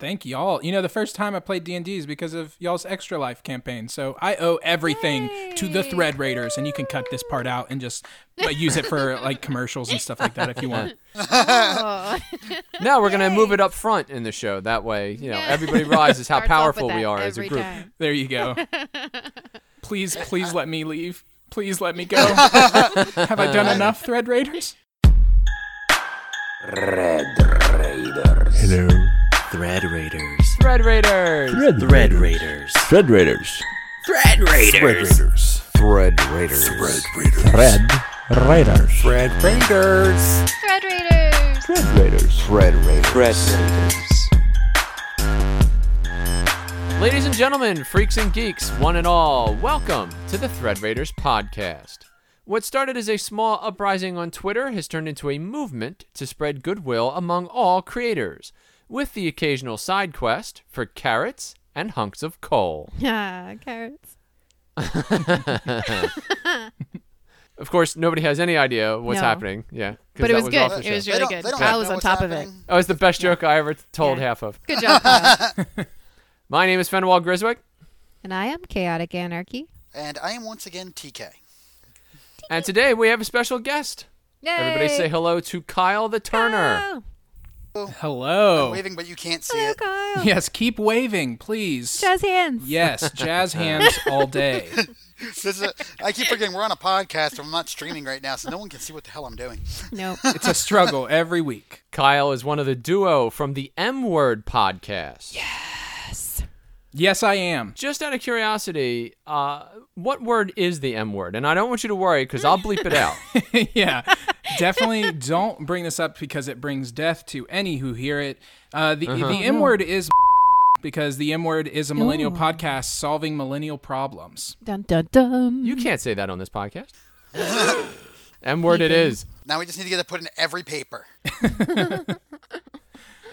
Thank y'all. You know, the first time I played D and D is because of y'all's Extra Life campaign. So I owe everything to the Thread Raiders, and you can cut this part out and just use it for like commercials and stuff like that if you want. Oh. No, we're gonna move it up front in the show. That way, you know, Yeah. every realizes how Starts powerful we are as a group. time. There you go. Please, please let me leave. Please let me go. Have I done enough, Thread Raiders? Hello. Thread Raiders. Thread Raiders. Thread Raiders. Thread Raiders. Thread Raiders. Thread Raiders. Thread Raiders. Thread Raiders. Thread Raiders. Thread Raiders. Thread Raiders. Thread Raiders. Thread Raiders. Ladies and gentlemen, freaks and geeks, one and all, welcome to the Thread Raiders podcast. What started as a small uprising on Twitter has turned into a movement to spread goodwill among all creators, with the occasional side quest for carrots and hunks of coal. Ah, carrots. Of course, nobody has any idea what's No. happening. Yeah, 'cause But it that was off good. the It show. was They really don't- good. they don't Kyle know was on what's top of it. happening. It's the best joke I ever told Yeah. half of. Good job, Kyle. My name is Fenwald Griswick, and I am Chaotic Anarchy. And I am once again TK. and today we have a special guest. Yay! Everybody say hello to Kyle the Turner. Kyle. Hello. I'm Waving, but you can't see Hello, it. Kyle. Yes, keep waving, please. Jazz hands. Yes, jazz hands all day. This is a, I keep forgetting we're on a podcast. and I'm not streaming right now, so no one can see what the hell I'm doing. Nope. It's a struggle every week. Kyle is one of the duo from the M Word podcast. yes. Yes, I am. Just out of curiosity, uh, what word is the M word? And I don't want you to worry because I'll bleep it out. yeah, definitely don't bring this up because it brings death to any who hear it. Uh, the Uh-huh. the M word is because the M word is a millennial podcast solving millennial problems. Dun dun dun. You can't say that on this podcast. M word it is. Now we just need to get it put in every paper.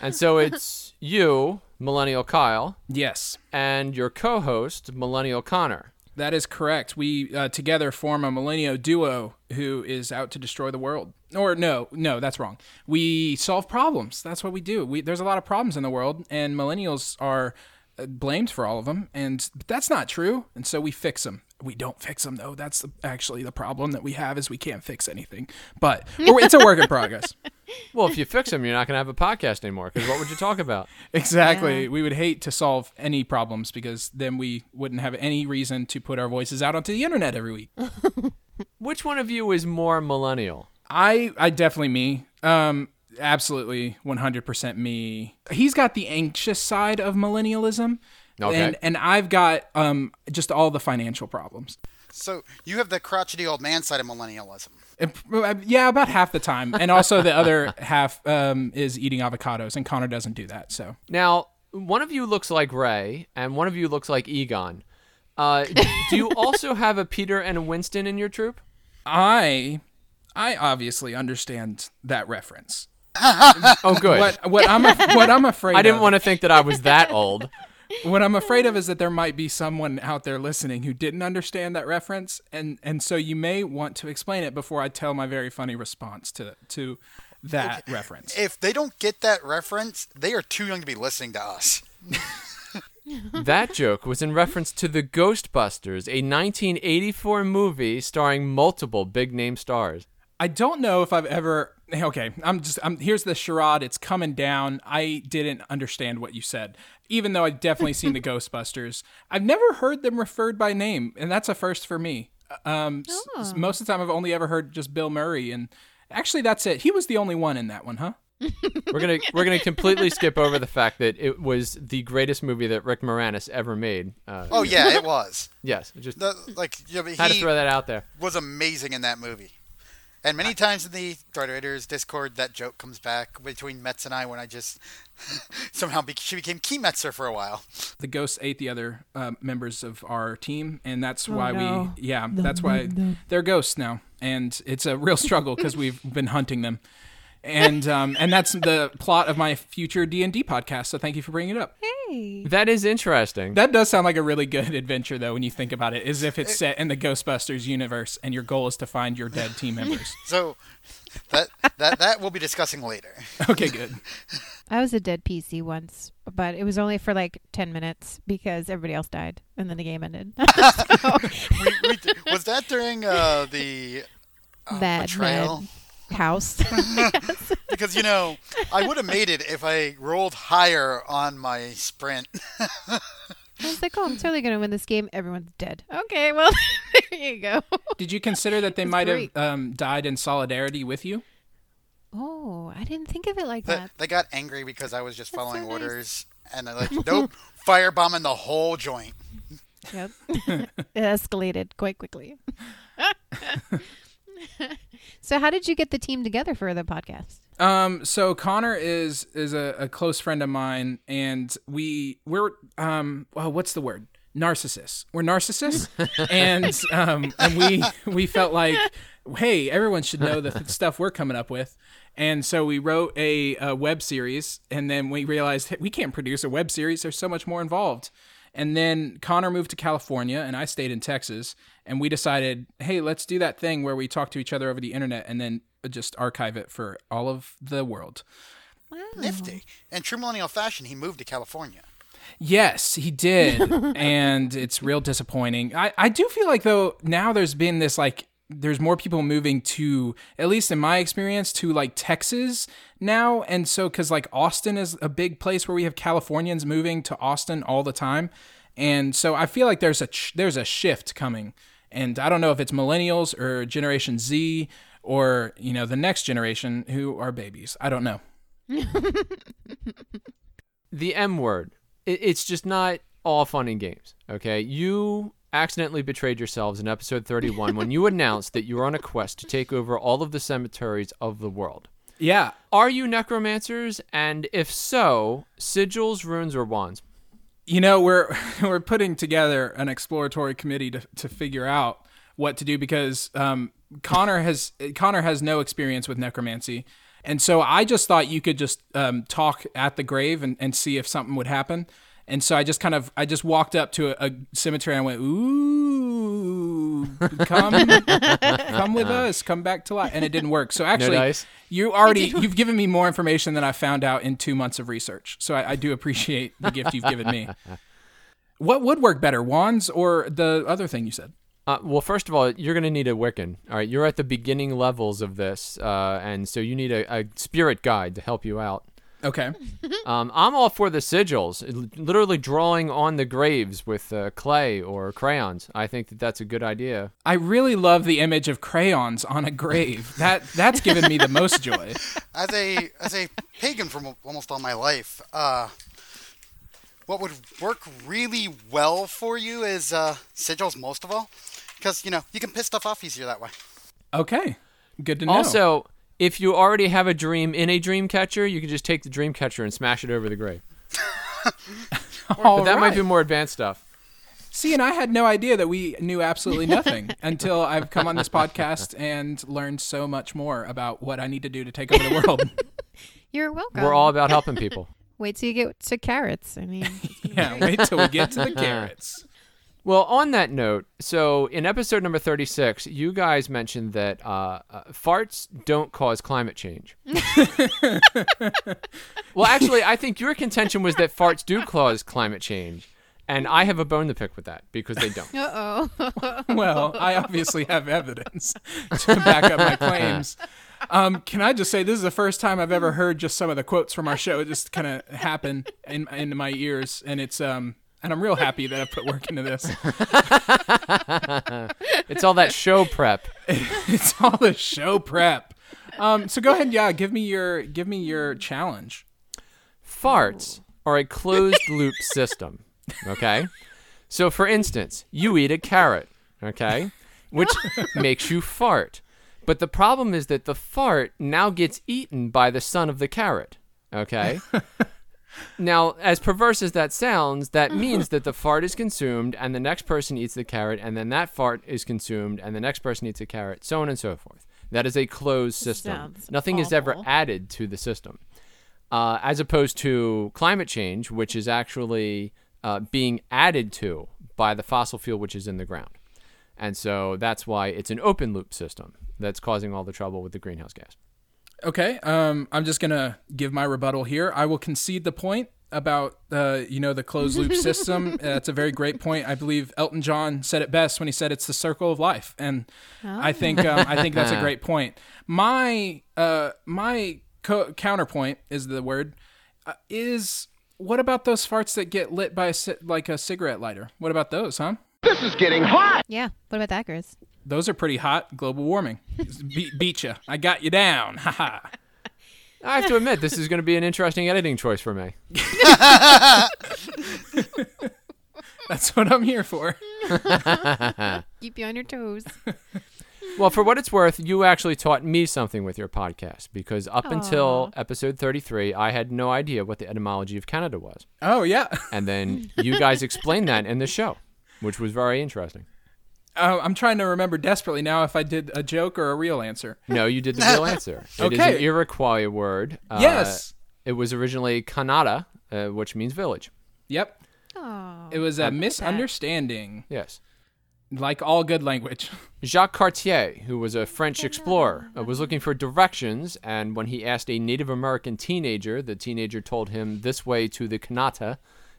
And so it's you, Millennial Kyle, Yes, and your co host, Millennial Connor. that is correct. We uh, together form a millennial duo who is out to destroy the world. Or no, no, that's wrong. We solve problems. That's what we do. We, there's a lot of problems in the world, and millennials are uh, blamed for all of them, and that's not true. And so we fix them. We don't fix them though. That's the, actually the problem that we have is we can't fix anything. But it's a work in progress. Well, if you fix them, you're not going to have a podcast anymore because what would you talk about? Exactly. We would hate to solve any problems because then we wouldn't have any reason to put our voices out onto the internet every week. Which one of you is more millennial? I I definitely me. Um absolutely 100% me. He's got the anxious side of millennialism. Okay. And and I've got um just all the financial problems. So you have the crotchety old man side of millennialism. And, uh, yeah, about half the time. And also the other half um is eating avocados and Connor doesn't do that. So Now, one of you looks like Ray, and one of you looks like Egon. Uh, do you also have a Peter and a Winston in your troop? I I obviously understand that reference. Oh, good. What what I'm what I'm afraid I didn't of- want to think that I was that old. What I'm afraid of is that there might be someone out there listening who didn't understand that reference, and and so you may want to explain it before I tell my very funny response to to that reference. If they don't get that reference, they are too young to be listening to us. That joke was in reference to The Ghostbusters, a 1984 movie starring multiple big name stars. I don't know if I've ever. Okay, I'm just. I'm here's the charade. It's coming down. I didn't understand what you said, even though I've definitely seen the Ghostbusters. I've never heard them referred by name, and that's a first for me. Um, s- s- most of the time, I've only ever heard just Bill Murray, and actually, that's it. He was the only one in that one, huh? We're gonna we're gonna completely skip over the fact that it was the greatest movie that Rick Moranis ever made. Uh, Oh yeah, it was. yes, just The, like yeah, but had to throw that out there. was amazing in that movie. And many times in the Thread Raiders Discord, that joke comes back between Metz and I when I just somehow be- she became Key Metzer for a while. the ghosts ate the other uh, members of our team, and that's why no. we yeah that's why they're ghosts now, and it's a real struggle because we've been hunting them. And um, and that's the plot of my future D and D podcast. So thank you for bringing it up. Hey. That is interesting. That does sound like a really good adventure, though, when you think about it. As if it's set in the Ghostbusters universe, and your goal is to find your dead team members. So that that that we'll be discussing later. Okay, good. I was a dead PC once, but it was only for like 10 minutes because everybody else died and then the game ended. We, we, was that during uh, the uh, Mad, betrayal? mad house. Because you know, I would have made it if I rolled higher on my sprint. I was like, oh, I'm totally going to win this game. Everyone's dead. Okay, well, there you go. Did you consider that they That's might great. have um, died in solidarity with you? Oh, I didn't think of it like They, that. they got angry because I was just That's so following nice. orders, and they're like, "Nope, firebombing the whole joint." Yep. it escalated quite quickly. so, how did you get the team together for the podcast? Um, so Connor is is a, a close friend of mine, and we we're um, well, what's the word? Narcissists. We're narcissists, and um, and we we felt like, hey, everyone should know the th- stuff we're coming up with, and so we wrote a, a web series, and then we realized hey, we can't produce a web series. There's so much more involved. And then Connor moved to California, and I stayed in Texas. And we decided, hey, let's do that thing where we talk to each other over the internet and then just archive it for all of the world. Nifty. In true millennial fashion, he moved to California. Yes, he did. and it's real disappointing. I, I do feel like, though, now there's been this like, there's more people moving to, at least in my experience, to like Texas now. And so, because like Austin is a big place where we have Californians moving to Austin all the time. And so I feel like there's a ch- there's a shift coming. And I don't know if it's millennials or Generation Z or, you know, the next generation who are babies. I don't know. the M word. It's just not all fun and games. Okay, you accidentally betrayed yourselves in episode 31 when you announced that you were on a quest to take over all of the cemeteries of the world. Yeah, Are you necromancers? And if so, sigils, runes, or wands? You know we're we're putting together an exploratory committee to, to figure out what to do because um, Connor has Connor has no experience with necromancy, and so I just thought you could just um, talk at the grave and, and see if something would happen. And so I just kind of I just walked up to a, a cemetery and went ooh come come with us come back to life and it didn't work. So actually dice? you already you've given me more information than I found out in two months of research. So I, I do appreciate the gift you've given me. What would work better, wands or the other thing you said? Uh, well, first of all, you're going to need a Wiccan. All right, you're at the beginning levels of this, uh, and so you need a, a spirit guide to help you out. Okay. Um, I'm all for the sigils, literally drawing on the graves with uh, clay or crayons. I think that that's a good idea. I really love the image of crayons on a grave. That that's given me the most joy. As a as a pagan for mo- almost all my life, uh, what would work really well for you is uh, sigils, most of all, because you know you can piss stuff off easier that way. Okay. Good to know. Also, if you already have a dream in a dream catcher, you can just take the dream catcher and smash it over the grave. But that might be more advanced stuff. See, and I had no idea that we knew absolutely nothing until I've come on this podcast and learned so much more about what I need to do to take over the world. You're welcome. We're all about helping people. Wait till you get to carrots. I mean, it's gonna be yeah, wait till we get to the carrots. Well, on that note, so in episode number 36, you guys mentioned that uh, uh, farts don't cause climate change. well, actually, I think your contention was that farts do cause climate change. And I have a bone to pick with that because they don't. Uh-oh. Well, I obviously have evidence to back up my claims. Um, can I just say this is the first time I've ever heard just some of the quotes from our show It just kind of happen in in my ears, and it's um, and I'm real happy that I put work into this. It's all that show prep. It's all the show prep. Um, so go ahead, yeah, give me your give me your challenge. Farts are a closed loop system. Okay? So, for instance, you eat a carrot, okay? Which makes you fart. But the problem is that the fart now gets eaten by the son of the carrot, okay? Now, as perverse as that sounds, that means that the fart is consumed and the next person eats the carrot and then that fart is consumed and the next person eats a carrot, so on and so forth. That is a closed system. Nothing is ever added to the system. Uh, as opposed to climate change, which is actually uh, being added to by the fossil fuel which is in the ground. And so that's why it's an open loop system that's causing all the trouble with the greenhouse gas. Okay, um, I'm just gonna give my rebuttal here. I will concede the point about uh, you know the closed loop system. That's a very great point. I believe Elton John said it best when he said it's the circle of life, and I think um, I think that's a great point. My uh, my co- counterpoint is the word uh, is what about those farts that get lit by a like a cigarette lighter? What about those, huh? This is getting hot. Yeah. What about that, Chris? Those are pretty hot. Global warming. Be- beat you. I got you down. Ha ha. I have to admit, this is going to be an interesting editing choice for me. That's what I'm here for. Keep you on your toes. Well, for what it's worth, you actually taught me something with your podcast because up until episode 33, I had no idea what the etymology of Canada was. Oh yeah. And then you guys explained that in the show, which was very interesting. Uh, I'm trying to remember desperately now if I did a joke or a real answer. No, you did the real answer. It is Okay. an Iroquois word. Uh, Yes. It was originally Kanata, uh, which means village. Yep. Oh. It was a misunderstanding, Yes. like all good language. Jacques Cartier, who was a French explorer, uh, was looking for directions, and when he asked a Native American teenager, the teenager told him this way to the Kanata,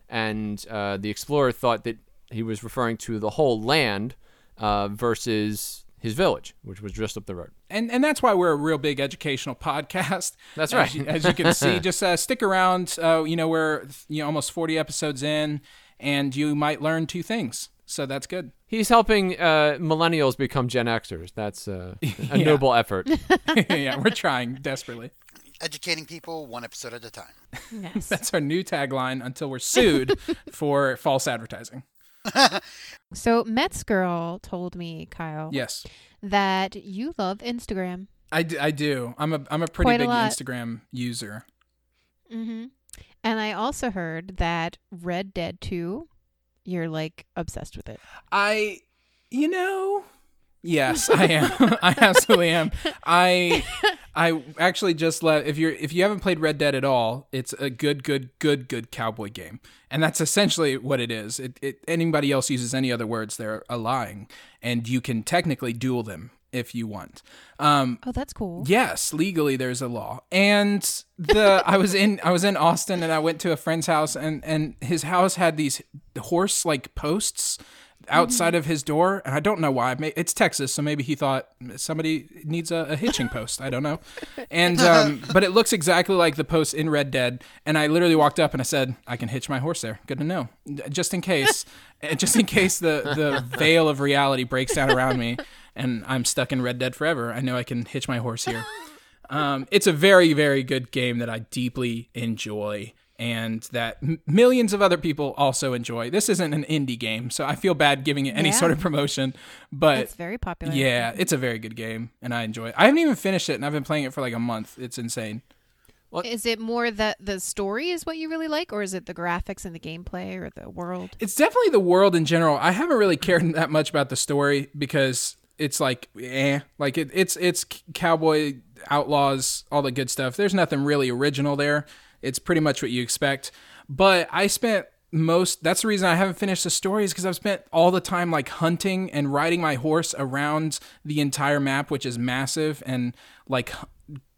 and uh, the explorer thought that he was referring to the whole land uh, versus his village, which was just up the road. And and that's why we're a real big educational podcast. That's As right. you- As you, can see, just uh, stick around. Uh, you know, we're you know almost 40 episodes in, and you might learn two things. So that's good. He's helping uh, millennials become Gen Xers. That's uh, a Yeah. noble effort. yeah, we're trying desperately. Educating people one episode at a time. Yes. That's our new tagline until we're sued for false advertising. so Mets girl told me, Kyle, Yes. that you love Instagram. I, d- I do. I'm a I'm a pretty Quite big lot. Instagram user. Mm-hmm. And I also heard that Red Dead 2, you're like obsessed with it. I, you know, yes, I am. I absolutely am. I, I actually just let if you're if you haven't played Red Dead at all, it's a good, good, good, good cowboy game, and that's essentially what it is. It, it anybody else uses any other words, they're a lying, and you can technically duel them if you want. Um, Oh, that's cool. Yes, legally there's a law. And the I was in I was in Austin and I went to a friend's house and and his house had these horse like posts outside of his door and I don't know why. It's Texas, so maybe he thought somebody needs a, a hitching post. I don't know. And um, but it looks exactly like the post in Red Dead. And I literally walked up and I said, "I can hitch my horse there. Good to know, just in case, just in case the the veil of reality breaks down around me." And I'm stuck in Red Dead forever. I know I can hitch my horse here. Um, it's a very, very good game that I deeply enjoy and that m- millions of other people also enjoy. This isn't an indie game, so I feel bad giving it any Yeah. sort of promotion, but It's very popular. yeah, it's a very good game and I enjoy it. I haven't even finished it and I've been playing it for like a month. It's insane. Well, Is it more that the story is what you really like, or is it the graphics and the gameplay or the world? It's definitely the world in general. I haven't really cared that much about the story because it's like eh, like it, it's it's cowboy outlaws, all the good stuff. There's nothing really original there. It's pretty much what you expect. But I spent most that's the reason I haven't finished the story is because I've spent all the time like hunting and riding my horse around the entire map, which is massive and like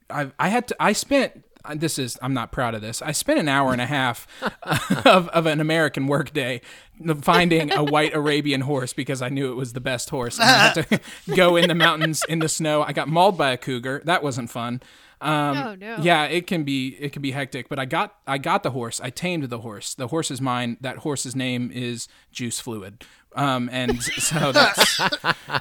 I I had to I spent this is I'm not proud of this. I spent an hour and a half of, of an American workday finding a white Arabian horse because I knew it was the best horse. And I had to go in the mountains in the snow. I got mauled by a cougar. That wasn't fun. Um, Oh, no. Yeah, it can be it can be hectic. But I got I got the horse. I tamed the horse. The horse is mine. That horse's name is Juice Fluid. Um, and so that's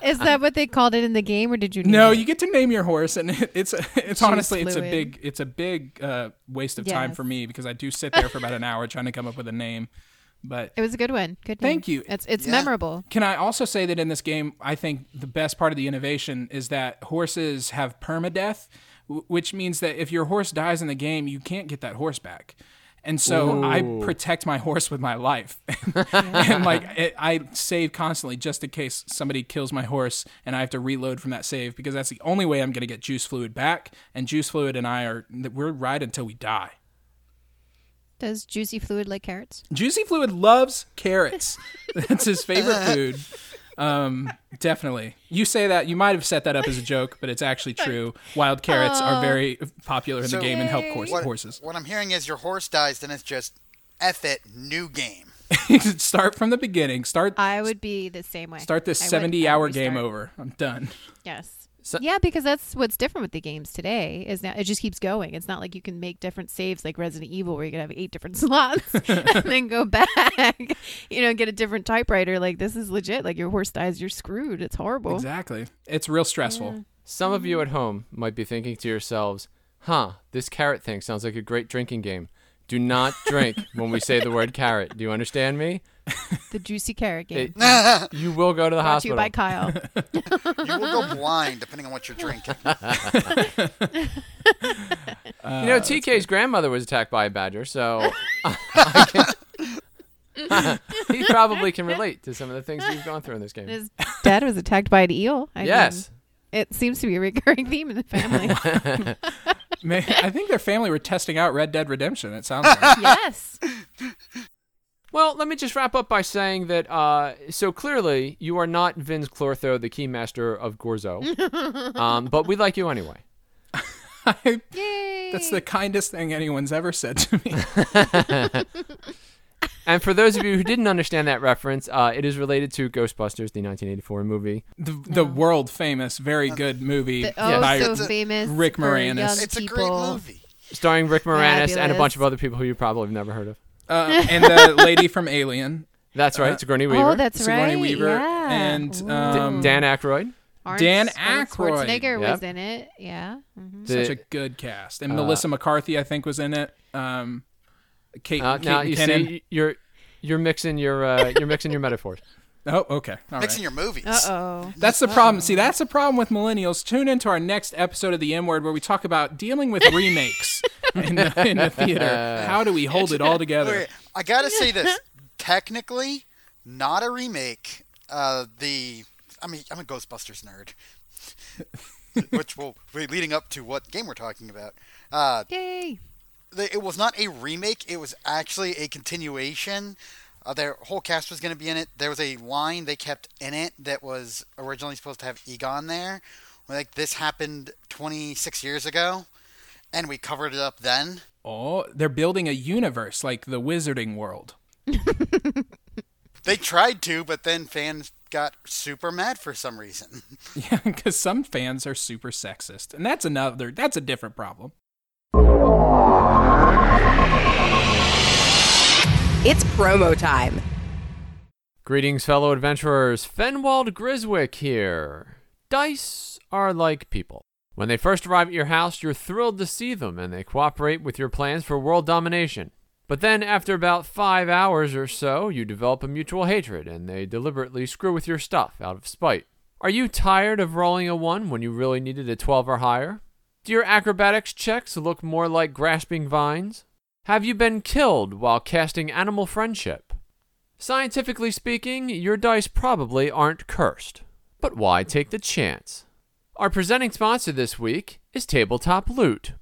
is that what they called it in the game, or did you? no, it? you get to name your horse, and it, it's it's honestly it's a big it's a big uh, waste of time for me because I do sit there for about an hour trying to come up with a name. But It was a good one. Good. Name. Thank you. It's it's Yeah. memorable. can I also say that in this game, I think the best part of the innovation is that horses have permadeath, w- which means that if your horse dies in the game, you can't get that horse back. And so I protect my horse with my life. and like it, I save constantly just in case somebody kills my horse and I have to reload from that save because that's the only way I'm going to get juice fluid back. And juice fluid and I are we're ride until we die. Does juicy fluid like carrots? Juicy Fluid loves carrots. That's his favorite uh, food. Um, definitely. You say that you might have set that up as a joke, but it's actually true. Wild carrots are very popular in So- the game and help course, What, horses. what I'm hearing is your horse dies, then it's just F it, new game. start from the beginning. Start I would be the same way. start this I 70 I would hour game restart. over. I'm done. Yes. So- yeah, because that's what's different with the games today. Is now it just keeps going. It's not like you can make different saves like Resident Evil, where you can have eight different slots and then go back. You know, get a different typewriter. Like this is legit. Like your horse dies, you're screwed. It's horrible. Exactly. It's real stressful. Some of you mm-hmm. at home might be thinking to yourselves, huh, this carrot thing sounds like a great drinking game. Do not drink when we say the word carrot. Do you understand me? The juicy carrot game. It- you will go to the Brought to you by Kyle. You will go blind depending on what you're drinking. you know, uh, TK's grandmother was attacked by a badger, so can- he probably can relate to some of the things you've gone through in this game. His dad was attacked by an eel. I yes. mean, it seems to be a recurring theme in the family. May I think their family were testing out Red Dead Redemption. It sounds like. yes. Well, let me just wrap up by saying that uh, so clearly you are not Vinz Clortho, the keymaster of Gorzo, um, but we like you anyway. Yay. That's the kindest thing anyone's ever said to me. And for those of you who didn't understand that reference, uh, it is related to Ghostbusters, the 1984 movie. The, the world famous, very good movie The, oh, by so famous. Rick Moranis. It's a great movie. starring Rick Moranis and a bunch of other people who you probably have never heard of. Uh, and the lady from Alien, That's right, Uh, Sigourney Weaver. Oh, that's Sigourney right. Weaver, yeah. and Ooh. D- um, Dan Aykroyd. Arnold- Dan Arnold Aykroyd. Schwarzenegger Yep. was in it. Yeah. hmm The- such a good cast, and Uh, Melissa McCarthy, I think, was in it. Um, Kate, Uh, Kate now you see, you're you're mixing your uh, you're mixing your metaphors. Oh, okay, all Mixing right. your movies. Uh oh. That's the problem. See, that's the problem with millennials. Tune into our next episode of the M Word, where we talk about dealing with remakes in, the, in the theater. How do we hold it all together? Wait, I gotta say this. Technically, not a remake. Uh, the I mean, I'm a Ghostbusters nerd, which will be leading up to what game we're talking about. Uh, Yay. the, it was not a remake. It was actually a continuation. Uh, their whole cast was going to be in it. There was a line they kept in it that was originally supposed to have Egon there. Like this happened 26 years ago, and we covered it up then. Oh, they're building a universe like the Wizarding World. They tried to, but then fans got super mad for some reason. Yeah, because some fans are super sexist, and that's another. That's a different problem. It's promo time. Greetings, fellow adventurers. Fenwald Griswick here. Dice are like people. When they first arrive at your house, you're thrilled to see them and they cooperate with your plans for world domination. But then, after about five hours or so, you develop a mutual hatred and they deliberately screw with your stuff out of spite. Are you tired of rolling a 1 when you really needed a 12 or higher? Do your acrobatics checks look more like grasping vines? Have you been killed while casting animal friendship? Scientifically speaking, your dice probably aren't cursed. But why take the chance? Our presenting sponsor this week is Tabletop Loot.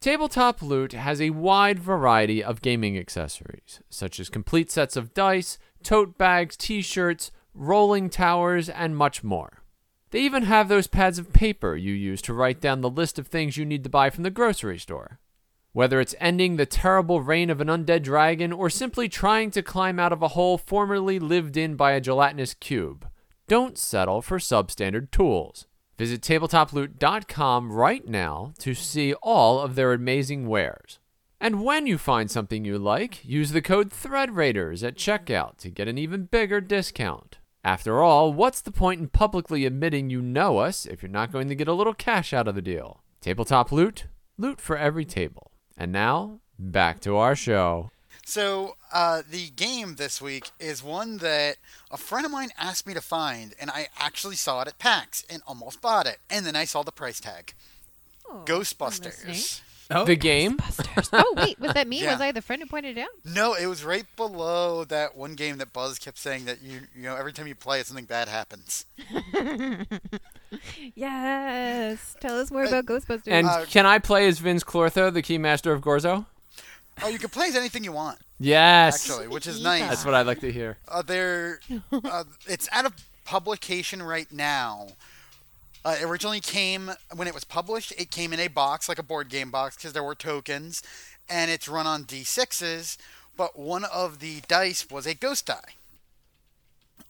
Tabletop Loot has a wide variety of gaming accessories, such as complete sets of dice, tote bags, t shirts, rolling towers, and much more. They even have those pads of paper you use to write down the list of things you need to buy from the grocery store. Whether it's ending the terrible reign of an undead dragon or simply trying to climb out of a hole formerly lived in by a gelatinous cube, don't settle for substandard tools. Visit tabletoploot.com right now to see all of their amazing wares. And when you find something you like, use the code ThreadRaiders at checkout to get an even bigger discount. After all, what's the point in publicly admitting you know us if you're not going to get a little cash out of the deal? Tabletop Loot, loot for every table. And now, back to our show. So uh, the game this week is one that a friend of mine asked me to find, and I actually saw it at PAX and almost bought it. And then I saw the price tag. Oh, Ghostbusters. Oh. The game? Oh wait, was that me? Yeah. Was I the friend who pointed it out? No, it was right below that one game that Buzz kept saying that you you know every time you play it something bad happens. Yes. Tell us more about Ghostbusters. And Uh, can I play as Vinz Clortho, the Keymaster of Gorzo? Oh, you can play as anything you want Yes. actually, which is nice. That's what I'd like to hear. Uh, they're, uh, it's out of publication right now. Uh, it originally came when it was published. It came in a box, like a board game box, because there were tokens, and it's run on d6s. But one of the dice was a ghost die,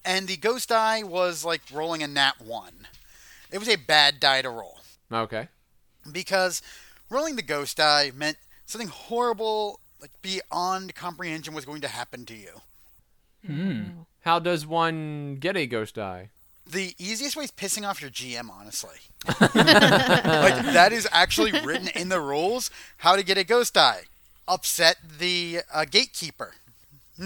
and the ghost die was like rolling a nat one. It was a bad die to roll Okay. because rolling the ghost die meant something horrible, like beyond comprehension, was going to happen to you. Hmm. How does one get a ghost die? The easiest way is pissing off your GM, honestly. like that is actually written in the rules how to get a ghost die. Upset the uh, gatekeeper.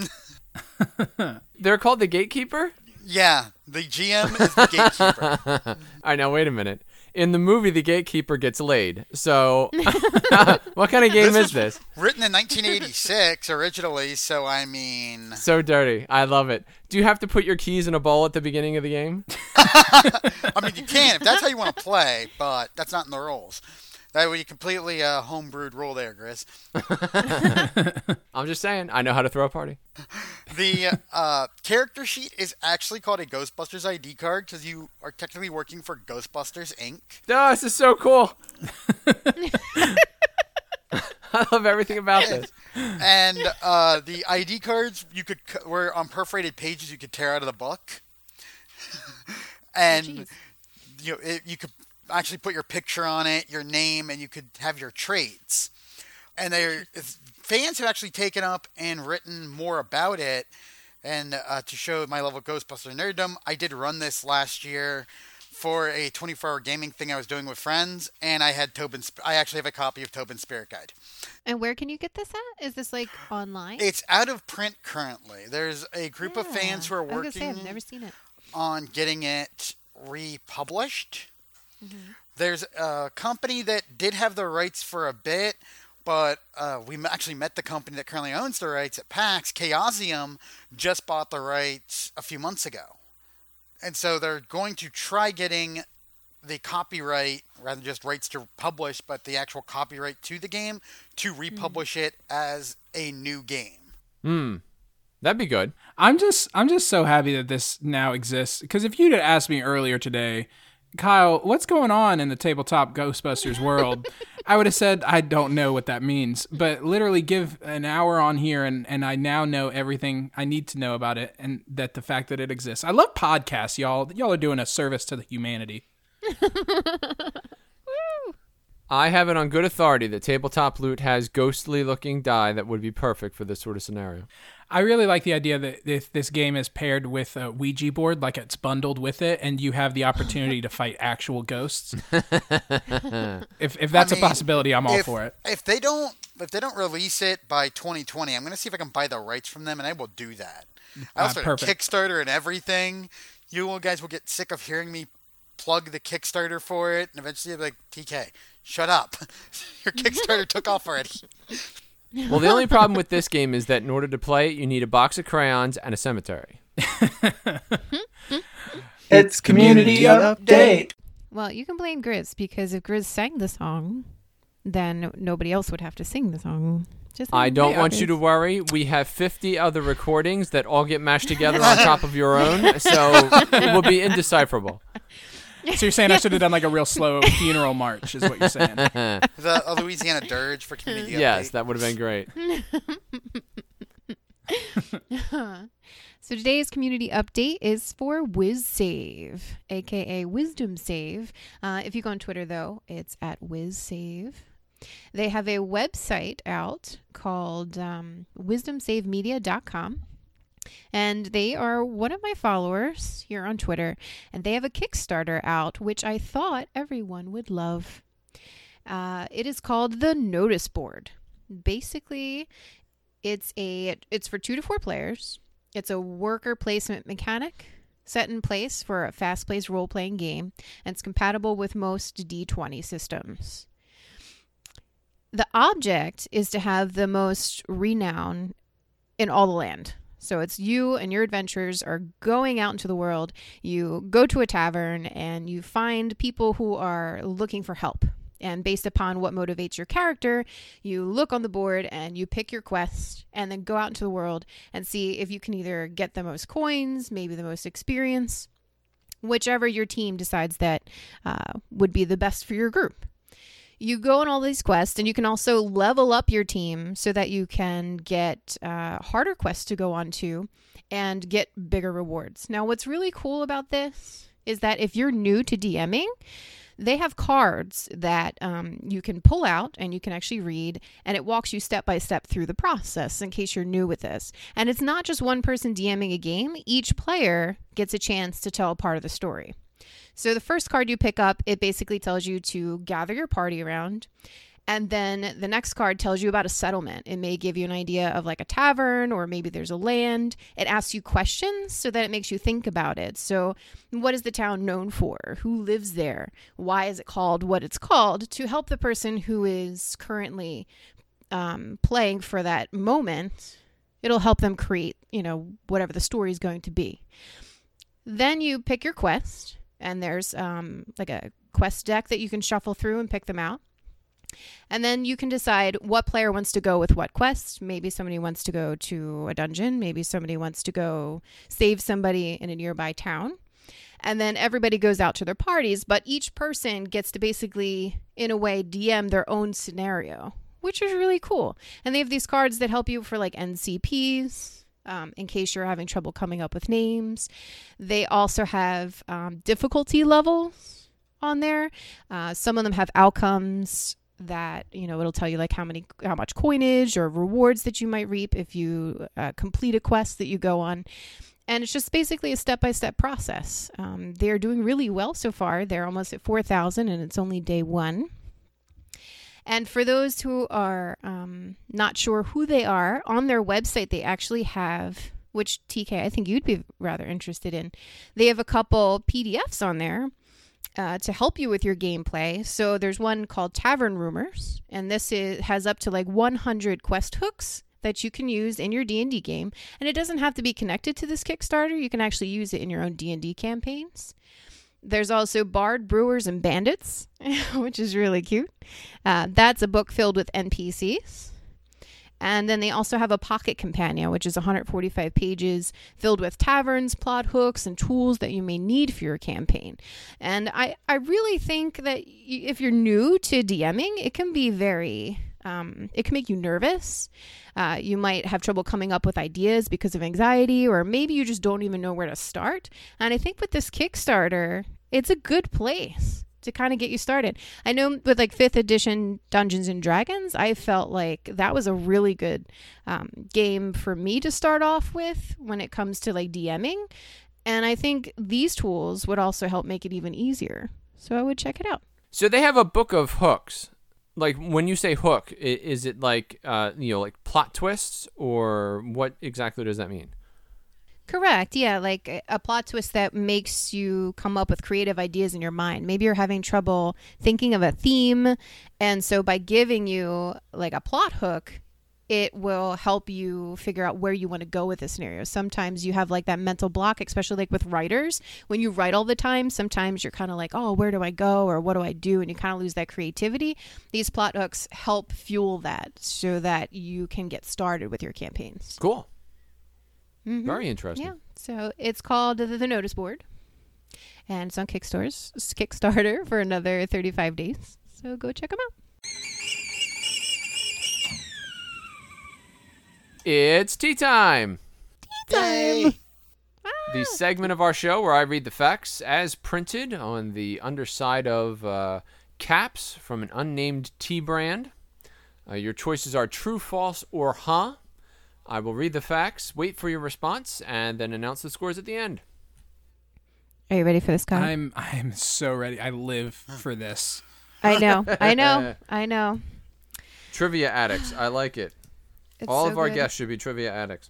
They're called the Gatekeeper? Yeah, the GM is the gatekeeper. All right, now wait a minute. In the movie, the gatekeeper gets laid. So, what kind of game This is this? Written in 1986 originally, so I mean, So dirty. I love it. Do you have to put your keys in a bowl at the beginning of the game? I mean you can if that's how you want to play, but that's not in the rules. That would be a completely uh, homebrewed rule there, Grizz. I'm just saying. I know how to throw a party. The uh, character sheet is actually called a Ghostbusters ID card because you are technically working for Ghostbusters Inc. Oh, this is so cool. I love everything about this. and uh, the ID cards you could c- were on perforated pages you could tear out of the book, and jeez. you know it, you could actually put your picture on it, your name, and you could have your traits. And there, fans have actually taken up and written more about it. And uh, to show my level of Ghostbuster nerddom, I did run this last year for a 24-hour gaming thing I was doing with friends, and I had Tobin. I actually have a copy of Tobin's Spirit Guide. And where can you get this at? Is this like online? It's out of print currently. There's a group of fans who are I was say, working I've never seen it. on getting it republished. Mm-hmm. There's a company that did have the rights for a bit, but uh, we actually met the company that currently owns the rights at PAX. Chaosium just bought the rights a few months ago. And so they're going to try getting the copyright, rather than just rights to publish, but the actual copyright to the game to republish it as a new game. Hmm. That'd be good. I'm just I'm just so happy that this now exists because if you'd asked me earlier today, Kyle, what's going on in the tabletop Ghostbusters world? I would have said I don't know what that means, but literally give an hour on here and and I now know everything I need to know about it and that the fact that it exists. I love podcasts, y'all. Y'all are doing a service to the humanity. I have it on good authority that tabletop loot has ghostly looking die that would be perfect for this sort of scenario. I really like the idea that if this game is paired with a Ouija board, like it's bundled with it, and you have the opportunity to fight actual ghosts. if if that's I mean, a possibility, I'm all if, for it. If they don't, if they don't release it by 2020, I'm gonna see if I can buy the rights from them, and I will do that. I Ah, also have a. Kickstarter and everything. You guys will get sick of hearing me plug the Kickstarter for it, and eventually be like, TK, shut up. Your Kickstarter took off already. Well, the only problem with this game is that in order to play it, you need a box of crayons and a cemetery. It's community update. Well, you can blame Grizz because if Grizz sang the song, then nobody else would have to sing the song. Just I don't want you to worry. We have 50 other recordings that all get mashed together on top of your own, so it will be indecipherable. So you're saying I should have done like a real slow funeral march, is what you're saying? The a Louisiana Dirge for community Yes, update. that would have been great. So today's community update is for WizSave, aka Wisdom Save. Uh, if you go on Twitter, though, it's at WizSave. They have a website out called um, wisdomsavemedia.com. And they are one of my followers here on Twitter. And they have a Kickstarter out, which I thought everyone would love. Uh, it is called the Notice Board. Basically, it's a it's for two to four players. It's a worker placement mechanic set in place for a fast-paced role-playing game, and it's compatible with most D20 systems. The object is to have the most renown in all the land. So it's you and your adventurers are going out into the world. You go to a tavern and you find people who are looking for help. And based upon what motivates your character, you look on the board and you pick your quest and then go out into the world and see if you can either get the most coins, maybe the most experience, whichever your team decides that uh, would be the best for your group you go on all these quests and you can also level up your team so that you can get uh, harder quests to go on to and get bigger rewards. Now, what's really cool about this is that if you're new to DMing, they have cards that um, you can pull out and you can actually read, and it walks you step by step through the process in case you're new with this. And it's not just one person DMing a game, each player gets a chance to tell a part of the story. So the first card you pick up, it basically tells you to gather your party around. And then the next card tells you about a settlement. It may give you an idea of like a tavern or maybe there's a land. It asks you questions so that it makes you think about it. So, what is the town known for? Who lives there? Why is it called what it's called? To help the person who is currently um, playing for that moment, it'll help them create, you know, whatever the story is going to be. Then you pick your quest and there's um, like a quest deck that you can shuffle through and pick them out. And then you can decide what player wants to go with what quest. Maybe somebody wants to go to a dungeon. Maybe somebody wants to go save somebody in a nearby town. And then everybody goes out to their parties, but each person gets to basically, in a way, DM their own scenario, which is really cool. And they have these cards that help you for like NCPs, um, in case you're having trouble coming up with names. They also have um, difficulty levels on there. Uh, some of them have outcomes that you know it'll tell you like how many how much coinage or rewards that you might reap if you uh, complete a quest that you go on and it's just basically a step-by-step process um, they're doing really well so far they're almost at 4000 and it's only day one and for those who are um, not sure who they are, on their website, they actually have, which TK, I think you'd be rather interested in, they have a couple PDFs on there. Uh, to help you with your gameplay. So there's one called Tavern Rumors, and this is, has up to like 100 quest hooks that you can use in your D&D game, and it doesn't have to be connected to this Kickstarter. You can actually use it in your own D&D campaigns. There's also Bard, Brewers, and Bandits, which is really cute. Uh, that's a book filled with NPCs. And then they also have a pocket companion, which is 145 pages filled with taverns, plot hooks, and tools that you may need for your campaign. And I, I really think that if you're new to DMing, it can be very um, it can make you nervous. Uh, you might have trouble coming up with ideas because of anxiety, or maybe you just don't even know where to start. And I think with this Kickstarter, it's a good place to kind of get you started. I know with like fifth edition Dungeons and Dragons, I felt like that was a really good um, game for me to start off with when it comes to like DMing. And I think these tools would also help make it even easier. So I would check it out. So they have a book of hooks. Like when you say hook, is it like uh, you know like plot twists or what exactly does that mean? Correct. Yeah, like a plot twist that makes you come up with creative ideas in your mind. Maybe you're having trouble thinking of a theme, and so by giving you like a plot hook, it will help you figure out where you want to go with the scenario. Sometimes you have like that mental block, especially like with writers. When you write all the time, sometimes you're kind of like, oh, where do I go or what do I do? And you kind of lose that creativity. These plot hooks help fuel that so that you can get started with your campaigns. Cool. Mm-hmm. Very interesting. Yeah. So it's called the, the Notice Board, and it's on Kickstarter's Kickstarter for another 35 days. So go check them out. It's tea time. Tea time. The segment of our show where I read the facts as printed on the underside of uh, caps from an unnamed tea brand. Uh, your choices are true, false, or huh. I will read the facts, wait for your response, and then announce the scores at the end. Are you ready for this, guy? I'm I'm so ready. I live for this. I know. I know. I know. Trivia addicts. I like it. It's All so of our good. guests should be trivia addicts.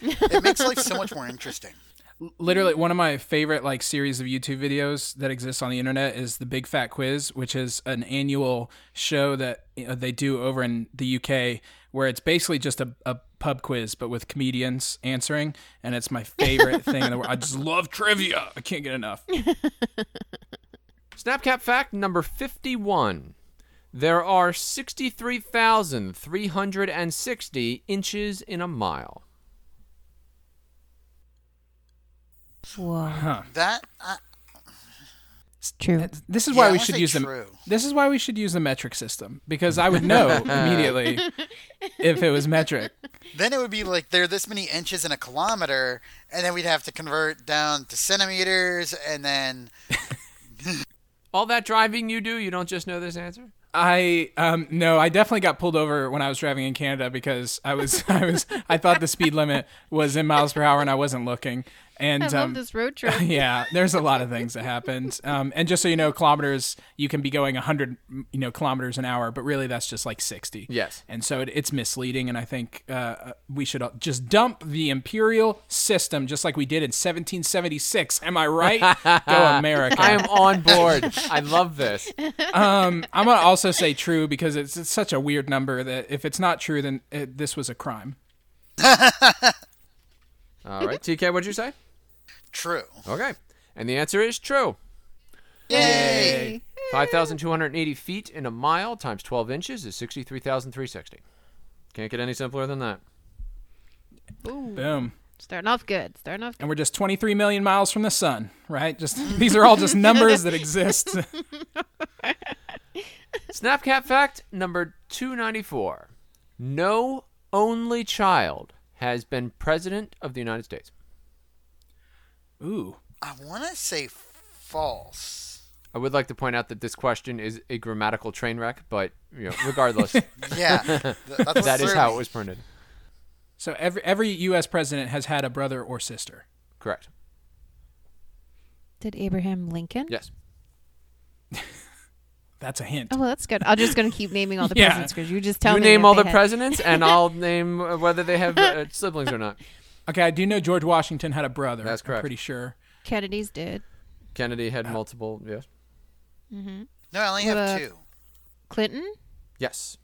It makes life so much more interesting. literally one of my favorite like series of YouTube videos that exists on the internet is the Big Fat Quiz, which is an annual show that uh, they do over in the UK where it's basically just a, a pub quiz but with comedians answering and it's my favorite thing in the world. I just love trivia. I can't get enough. Snapcap fact number 51. There are 63,360 inches in a mile. Whoa. That uh, It's true. This is Yeah, why I we wanna should say use the true. This is why we should use the metric system because I would know immediately if it was metric. then it would be like there are this many inches in a kilometer, and then we'd have to convert down to centimeters, and then All that driving you do, you don't just know this answer? I um no, I definitely got pulled over when I was driving in Canada because I was I was I thought the speed limit was in miles per hour and I wasn't looking. And I um, love this road trip. yeah, there's a lot of things that happened. Um, and just so you know, kilometers you can be going 100 you know kilometers an hour, but really that's just like 60. Yes. And so it, it's misleading, and I think uh, we should just dump the imperial system just like we did in 1776. Am I right? Go America! I am on board. I love this. Um, I'm gonna also say true because it's, it's such a weird number that if it's not true, then it, this was a crime. All right. TK, what'd you say? True. Okay. And the answer is true. Yay! 5,280 feet in a mile times 12 inches is 63,360. Can't get any simpler than that. Ooh. Boom. Starting off good. Starting off. And we're just 23 million miles from the sun, right? Just these are all just numbers that exist. Snapcap fact number 294. No only child has been president of the United States. Ooh. I want to say false. I would like to point out that this question is a grammatical train wreck, but you know, regardless, Yeah, th- that's that is how it was printed. So every every U.S. president has had a brother or sister. Correct. Did Abraham Lincoln? Yes. That's a hint. Oh, well, that's good. I'm just going to keep naming all the Yeah. presidents because you just tell you me. You name all the had- presidents, and I'll name uh, whether they have uh, siblings or not. Okay, I do know George Washington had a brother. That's correct. I'm pretty sure. Kennedy's did. Kennedy had multiple. Yes. No, I only What have a- two. Clinton? Yes.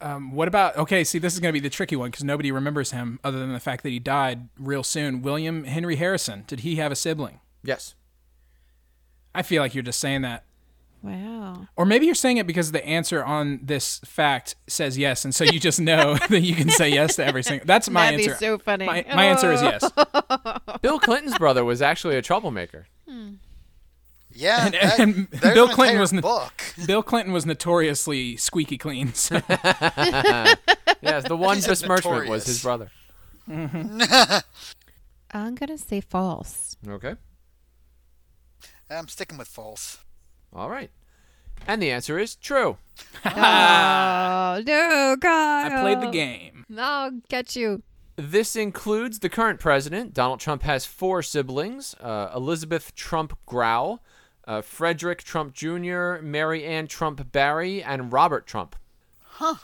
Um, what about? Okay, see, this is going to be the tricky one because nobody remembers him other than the fact that he died real soon. William Henry Harrison. Did he have a sibling? Yes. I feel like you're just saying that. Wow. Or maybe you're saying it because the answer on this fact says yes, and so you just know that you can say yes to every single. That's my That'd be answer. so funny. My, my answer is yes. Bill Clinton's brother was actually a troublemaker. Hmm. Yeah, And- that- and Bill an Clinton was n- book. Bill Clinton was notoriously squeaky clean. So. Yes, the one He said besmirchment was his notorious. brother. I'm going to say false. Okay. I'm sticking with false. All right. And the answer is true. oh, no, God. I played the game. I'll get you. This includes the current president. Donald Trump has four siblings uh, Elizabeth Trump Grau, uh, Frederick Trump Jr., Mary Ann Trump Barry, and Robert Trump. Huh.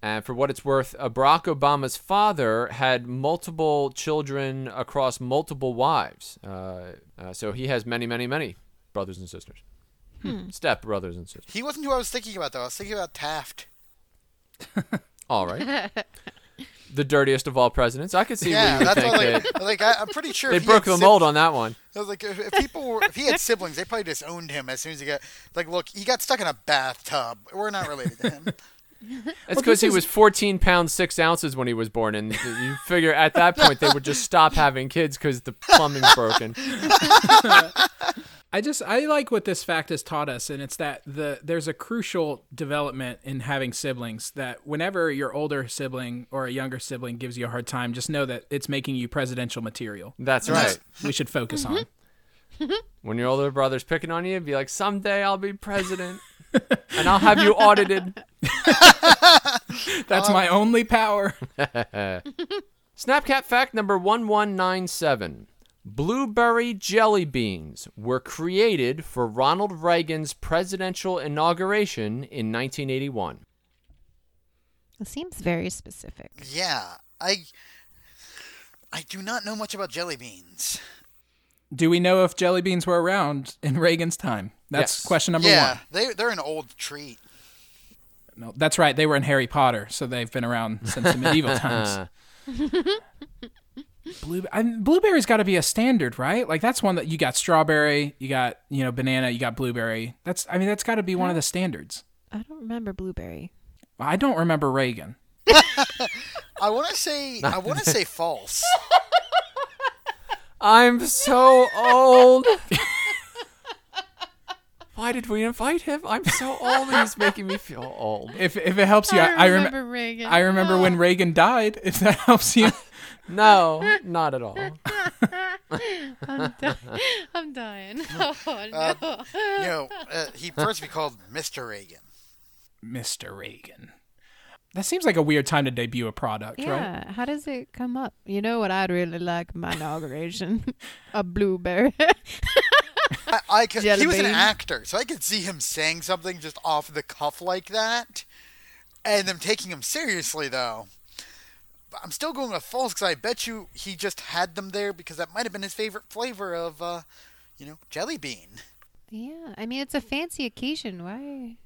And for what it's worth, uh, Barack Obama's father had multiple children across multiple wives. Uh, uh, so he has many, many, many brothers and sisters. Hmm. Hmm. Step brothers and sisters. He wasn't who I was thinking about, though. I was thinking about Taft. All right. the dirtiest of all presidents. I could see Yeah, where you that's think why. that Like, like I, I'm pretty sure they he broke had the sib- mold on that one. I was like, if, if people were, if he had siblings, they probably disowned him as soon as he got. Like, look, he got stuck in a bathtub. We're not related to him. That's because he was 14 pounds 6 ounces when he was born, and you figure at that point they would just stop having kids because the plumbing's broken. I just I like what this fact has taught us, and it's that the there's a crucial development in having siblings. That whenever your older sibling or a younger sibling gives you a hard time, just know that it's making you presidential material. That's right. We should focus mm-hmm. on. When your older brother's picking on you, be like, someday I'll be president, and I'll have you audited. That's my oh. only power. Snapcat fact number 1197. Blueberry jelly beans were created for Ronald Reagan's presidential inauguration in 1981. It seems very specific. Yeah, I. I do not know much about jelly beans. Do we know if jelly beans were around in Reagan's time? That's Yes. question number yeah, one. Yeah, they they're an old treat. No, that's right. They were in Harry Potter, so they've been around since the medieval times. Blue, I, blueberry's got to be a standard, right? Like that's one that you got strawberry, you got you know banana, you got blueberry. That's I mean that's got to be one of the standards. I don't remember blueberry. I don't remember Reagan. I want to say I want to say false. I'm so old. Why did we invite him? I'm so old. He's making me feel old. If if it helps you, I, I remember. Reagan. I remember when Reagan died. If that helps you, No, not at all. I'm, di- I'm dying. Oh no. You know, uh, he first be called Mr. Reagan. Mr. Reagan. That seems like a weird time to debut a product, right? yeah. How does it come up? You know what I'd really like my inauguration? a blueberry. I, I could, he was an actor, so I could see him saying something just off the cuff like that, and them taking him seriously though. But I'm still going with false because I bet you he just had them there because that might have been his favorite flavor of, uh, you know, jelly bean. yeah. I mean, it's a fancy occasion. Why?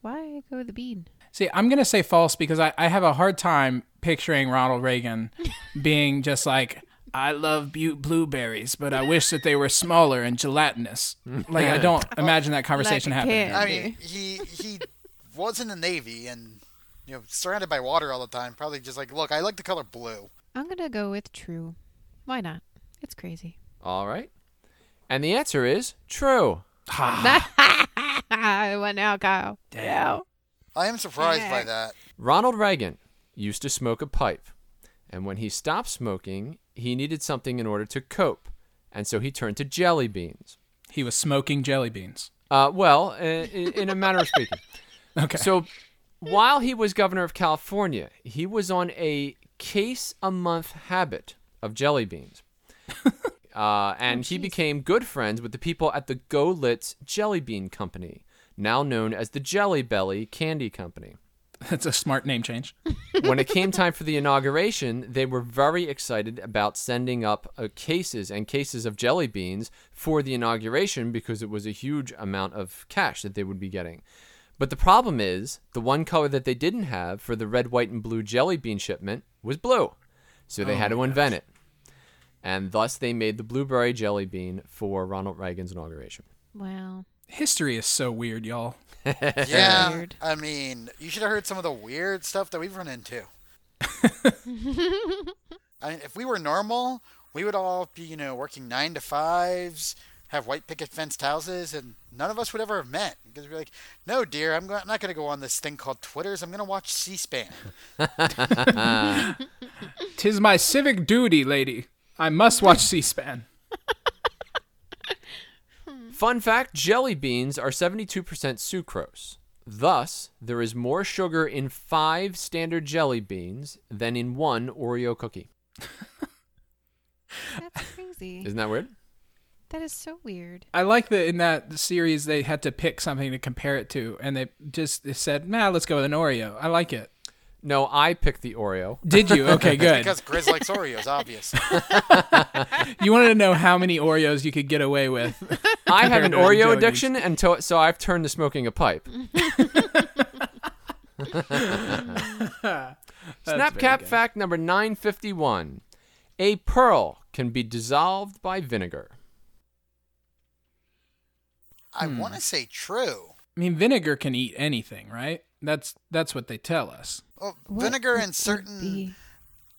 Why go with the bean? See, I'm gonna say false because I, I have a hard time picturing Ronald Reagan being just like, I love bu- blueberries, but I wish that they were smaller and gelatinous. Like I don't oh, imagine that conversation Like a happening. kid. I mean, he he was in the Navy and you know surrounded by water all the time. Probably just like, look, I like the color blue. I'm gonna go with true. Why not? It's crazy. All right. And the answer is true. Ha! What now, Kyle? Yeah. I am surprised by that. Ronald Reagan used to smoke a pipe, and when he stopped smoking, he needed something in order to cope, and so he turned to jelly beans. He was smoking jelly beans. Uh, well, uh, in, in a manner of speaking. Okay. So, while he was governor of California, he was on a case a month habit of jelly beans. Uh, and he became good friends with the people at the Goelitz Jelly Bean Company, now known as the Jelly Belly Candy Company. That's a smart name change. when it came time for the inauguration, they were very excited about sending up uh, cases and cases of jelly beans for the inauguration because it was a huge amount of cash that they would be getting. But the problem is, the one color that they didn't have for the red, white, and blue jelly bean shipment was blue. So they had to invent it. And thus they made the blueberry jelly bean for Ronald Reagan's inauguration. Wow. History is so weird, y'all. Yeah, Weird. I mean, you should have heard some of the weird stuff that we've run into. I mean, if we were normal, we would all be, you know, working nine to fives, have white picket fenced houses, and none of us would ever have met because we're like, no, dear, I'm, go- I'm not going to go on this thing called Twitters. I'm going to watch C-SPAN. Tis my civic duty, lady. I must watch C-SPAN. Fun fact jelly beans are 72% sucrose. Thus, there is more sugar in five standard jelly beans than in one Oreo cookie. That's crazy. Isn't that weird? that is so weird. I like that in that series they had to pick something to compare it to, and they just they said, "Nah, let's go with an Oreo." I like it. No, I picked the Oreo. Did you? Okay, good. because Grizz likes Oreos, obvious. you wanted to know how many Oreos you could get away with. I have an Oreo jelly addiction, until so I've turned to smoking a pipe. Snapcap fact number 951. A pearl can be dissolved by vinegar. I hmm. want to say true. I mean, vinegar can eat anything, right? That's that's what they tell us. Well, What vinegar and certain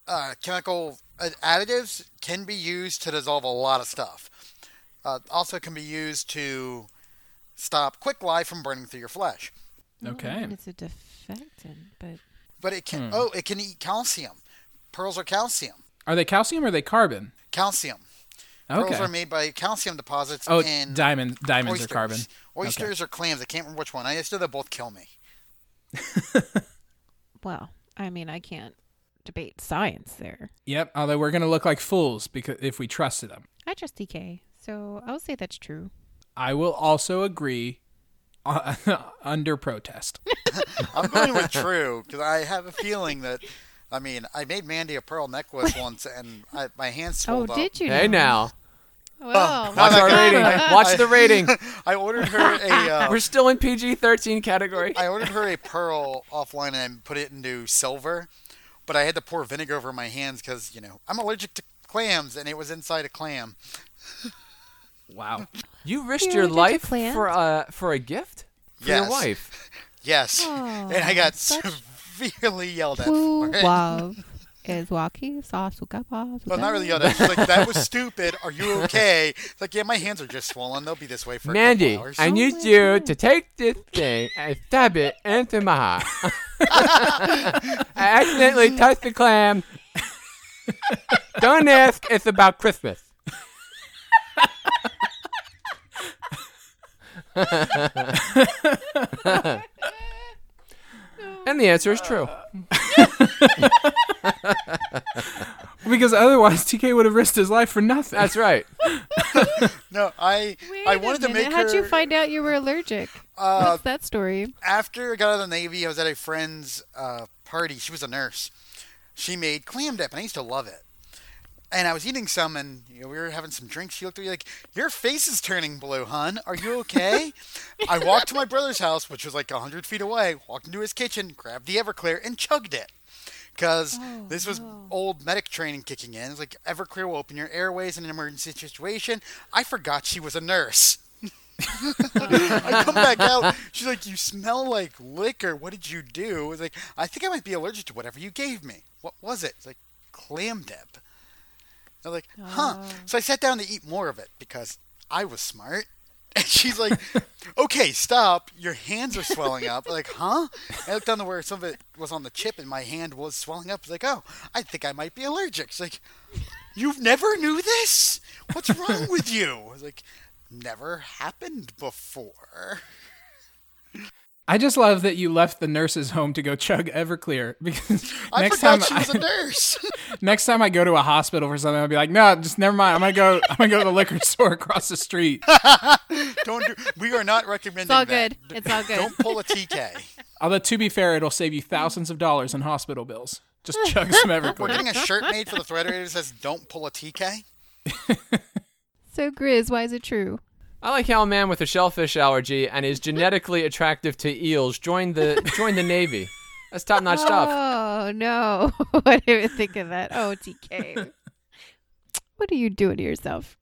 uh, chemical uh, additives can be used to dissolve a lot of stuff. Uh, also, can be used to stop quick lye from burning through your flesh. Okay. It's a defectant, but But it can oh, it can eat calcium. Pearls are calcium. Are they calcium or are they carbon? Calcium. Okay. Pearls are made by calcium deposits oh, in diamond diamonds oysters. are carbon. Oysters or clams. I can't remember which one. I just know they both kill me. well, I mean, I can't debate science there. Yep. Although we're gonna look like fools because if we trusted them. I trust TK, so I'll say that's true. I will also agree uh, under protest. I'm going with true because I have a feeling that I mean, I made Mandy a pearl necklace once, and I, my hands Oh, swelled up. did you? Hey now, Well, watch my our rating. Watch the rating. I ordered her a. Uh, We're still in PG-13 category. I ordered her a pearl offline and put it into silver, but I had to pour vinegar over my hands because you know I'm allergic to clams, and it was inside a clam. Wow. You risked You're your life clams? for a for a gift for your wife. Yes, Oh, and I got severely yelled at true for it. love is walking sasuka Well, not really yelled. She's like, "That was stupid. Are you okay?" It's like, "Yeah, my hands are just swollen. They'll be this way for a Mandy, couple hours." I oh need you to take this thing and stab it into my heart. I accidentally touched the clam. Don't ask. It's about Christmas. and the answer is true. Because otherwise, TK would have risked his life for nothing. That's right. no, I Wait I a wanted to minute. make How'd her. you find out you were allergic? uh, What's that story? after I got out of the Navy, I was at a friend's uh, party. She was a nurse. She made clam dip, and I used to love it. And I was eating some, and you know, we were having some drinks. She looked at me like, "Your face is turning blue, hun. Are you okay?" I walked to my brother's house, which was like hundred feet away. Walked into his kitchen, grabbed the Everclear, and chugged it. Because oh, this was old medic training kicking in. It's like Everclear will open your airways in an emergency situation. I forgot she was a nurse. I come back out. She's like, "You smell like liquor. What did you do?" I was like, "I think I might be allergic to whatever you gave me. What was it?" It's like clam dip. I was like, oh. "Huh." So I sat down to eat more of it because I was smart. And she's like, "Okay, stop. Your hands are swelling up." I'm like, "Huh?" I looked down to where some of it was on the chip, and my hand was swelling up. I was like, "Oh, I think I might be allergic." She's like, "You've never knew this? What's wrong with you?" I was like, "Never happened before." I just love that you left the nurse's home to go chug Everclear because I next forgot time she was I, a nurse. next time I go to a hospital for something, I'll be like, no, just never mind. I'm gonna go. I'm gonna go to the liquor store across the street. Don't do. We are not recommending It's all that. good. It's all good. Don't pull a TK. Although to be fair, it'll save you thousands of dollars in hospital bills. Just chug some Everclear. We're getting a shirt made for the Thread Raider that says "Don't pull a TK." So, Grizz, why is it true? I like how a man with a shellfish allergy and is genetically attractive to eels joined the joined the Navy. That's top notch stuff. Oh no! I didn't even think of that. Oh, TK, what are you doing to yourself?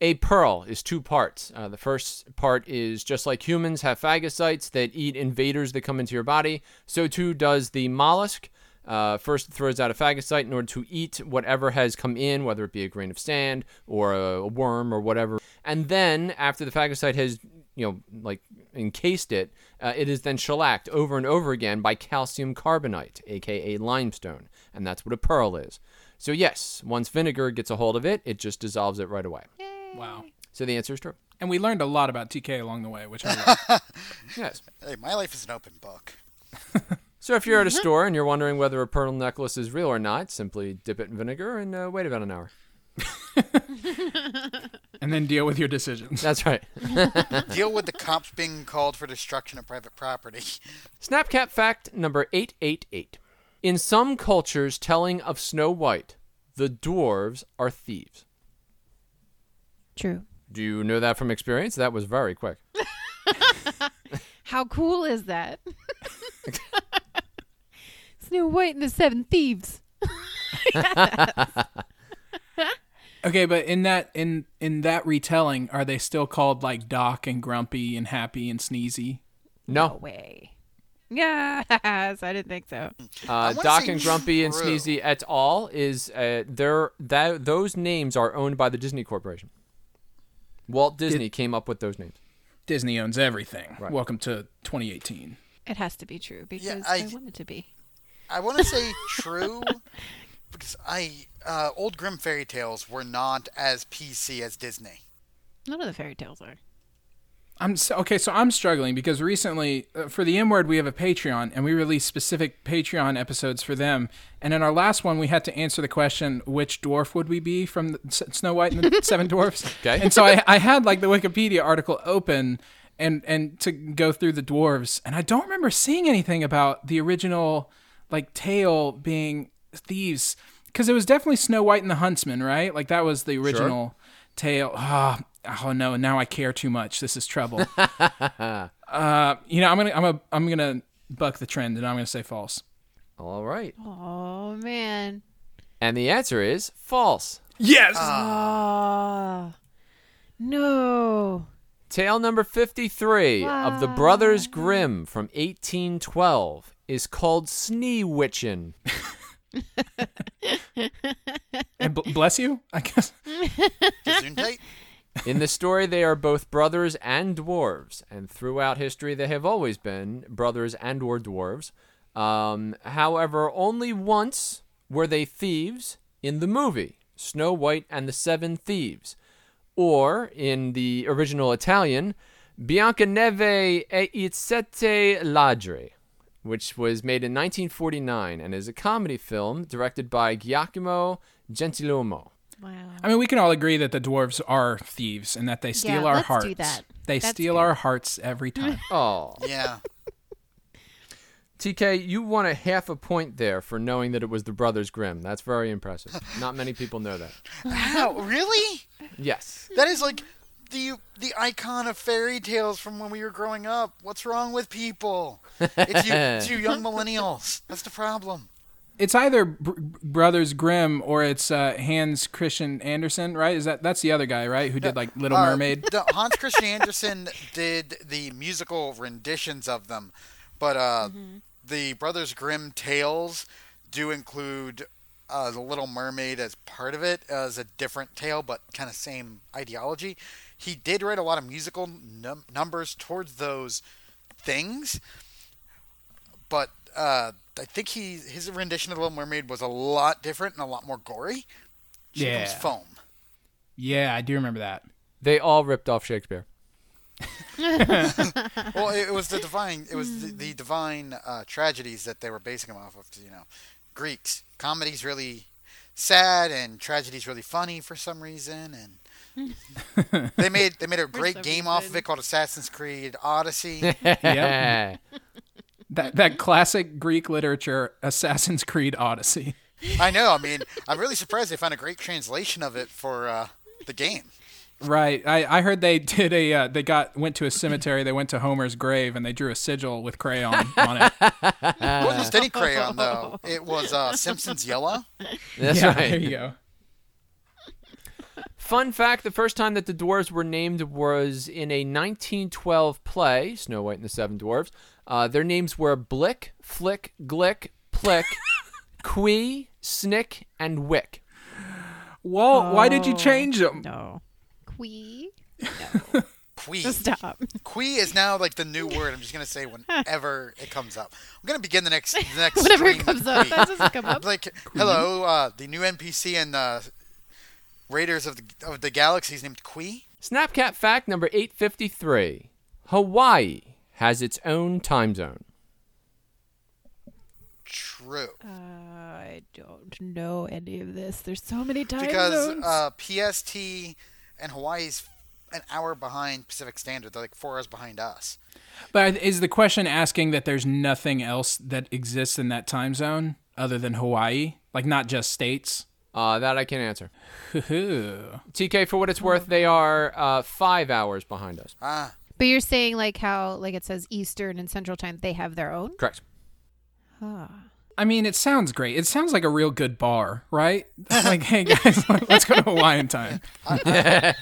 A pearl is two parts. Uh, the first part is just like humans have phagocytes that eat invaders that come into your body, so too does the mollusk. Uh, first, it throws out a phagocyte in order to eat whatever has come in, whether it be a grain of sand or a, a worm or whatever. And then, after the phagocyte has, you know, like encased it, uh, it is then shellacked over and over again by calcium carbonate, aka limestone, and that's what a pearl is. So yes, once vinegar gets a hold of it, it just dissolves it right away. Wow. So the answer is true. And we learned a lot about TK along the way, which I love. Yes. Hey, my life is an open book. So if you're at a store and you're wondering whether a pearl necklace is real or not, simply dip it in vinegar and uh, wait about an hour. and then deal with your decisions. That's right. Deal with the cops being called for destruction of private property. Snapcap fact number 888. In some cultures telling of Snow White, the dwarves are thieves. True. Do you know that from experience? That was very quick. How cool is that? Snow White and the Seven Thieves. Okay, but in that in in that retelling, are they still called like Doc and Grumpy and Happy and Sneezy? No. way. Yes, I didn't think so. Uh, Doc and Grumpy and. Sneezy et al. is uh, their that those names are owned by the Disney Corporation. Walt Disney came up with those names. Disney owns everything. Right. Welcome to 2018. It has to be true because I- I, want it to be. I want to say true because I uh, old Grimm fairy tales were not as PC as Disney. None of the fairy tales are. I'm so, okay, so I'm struggling because recently uh, for the M word we have a Patreon and we release specific Patreon episodes for them. And in our last one, we had to answer the question, which dwarf would we be from the, S- Snow White and the Seven Dwarfs? Okay. And so I, I had like the Wikipedia article open and and to go through the dwarves, and I don't remember seeing anything about the original like tale being thieves because it was definitely Snow White and the Huntsman, right? Like that was the original tale. Ah, oh no, now I care too much. This is trouble. uh, you know, I'm gonna I'm a I'm gonna buck the trend and I'm gonna say false. All right. Oh man. And the answer is false. Yes. Oh. No. Tale number 53 of the Brothers Grimm from 1812 is called Sneewittchen. and bl- bless you, I guess. In the story, they are both brothers and dwarves, and throughout history, they have always been brothers and or dwarves. Um, however, only once were they thieves in the movie Snow White and the Seven Thieves, or in the original Italian, Bianca Neve e i Sette Ladri, which was made in 1949 and is a comedy film directed by Giacomo Gentilomo. Wow. I mean, we can all agree that the dwarves are thieves and that they steal Yeah, our let's do hearts. that. They That's steal good. our hearts every time. Oh, Yeah. TK, you won a half a point there for knowing that it was the Brothers Grimm. That's very impressive. Not many people know that. wow, Really? Yes. That is like the the icon of fairy tales from when we were growing up. What's wrong with people? It's you, it's you young millennials. That's the problem. it's either Br- Brothers Grimm or it's uh, Hans Christian Andersen, right? Is that that's the other guy, right? Who did like Little Uh, Mermaid? the, Hans Christian Andersen did the musical renditions of them, but uh, the Brothers Grimm tales do include uh, the Little Mermaid as part of it as a different tale, but kind of same ideology. He did write a lot of musical num- numbers towards those things, but uh, I think he his rendition of the Little Mermaid was a lot different and a lot more gory. She Yeah. was foam. Yeah, I do remember that. They all ripped off Shakespeare. well, it, it was the divine. It was the, the divine uh, tragedies that they were basing them off of. You know, Greeks comedy's really sad and tragedies really funny for some reason, and they made they made a great some game off of it called Assassin's Creed Odyssey. Yep. that that classic Greek literature, Assassin's Creed Odyssey. I know. I mean, I'm really surprised they found a great translation of it for uh, the game. Right. I, I heard they did a uh, they got went to a cemetery. They went to Homer's grave and they drew a sigil with crayon on it. It wasn't just any crayon though. It was uh, Simpsons Yellow. That's yeah, right. there you go. Fun fact the first time that the dwarves were named was in a 1912 play, Snow White and the Seven Dwarfs. Uh, their names were Blick, Flick, Glick, Plick, Quee, Snick, and Wick. Well, why did you Oh, change them? No. Quee. Quee. Stop. Quee is now like the new word. I'm just gonna say whenever it comes up. I'm gonna begin the next the next Whenever it comes up. Quee. That doesn't come up. like, hello, uh, the new NPC in uh, Raiders of the of the Galaxy is named Quee. Snapcat fact number 853 Hawaii has its own time zone. True, I don't know any of this. There's so many time because zones. uh, PST and Hawaii's an hour behind Pacific Standard. They're like four hours behind us. But is the question asking that there's nothing else that exists in that time zone other than Hawaii? Like not just states? Uh, that I can answer. TK, for what it's worth, they are uh, five hours behind us. Ah, but you're saying like how like it says Eastern and Central Time, they have their own. Correct. Ah. I mean, it sounds great. It sounds like a real good bar, right? like, hey guys, let's go to Hawaiian time. I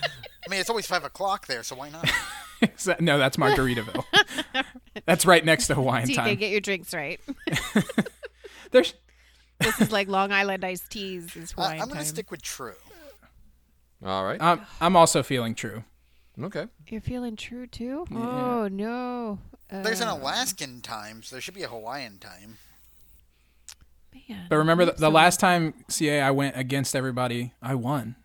mean, it's always five o'clock there, so why not? That- no, that's Margaritaville. that's right next to Hawaiian TK, time. get your drinks right. There's this is like Long Island iced teas. Is Uh, Hawaiian I'm gonna stick with true. All right. I'm, I'm also feeling true. Okay. You're feeling true too. Oh no. Uh, There's an Alaskan time, so there should be a Hawaiian time. man, But remember, the, the so. last time CA I went against everybody, I won.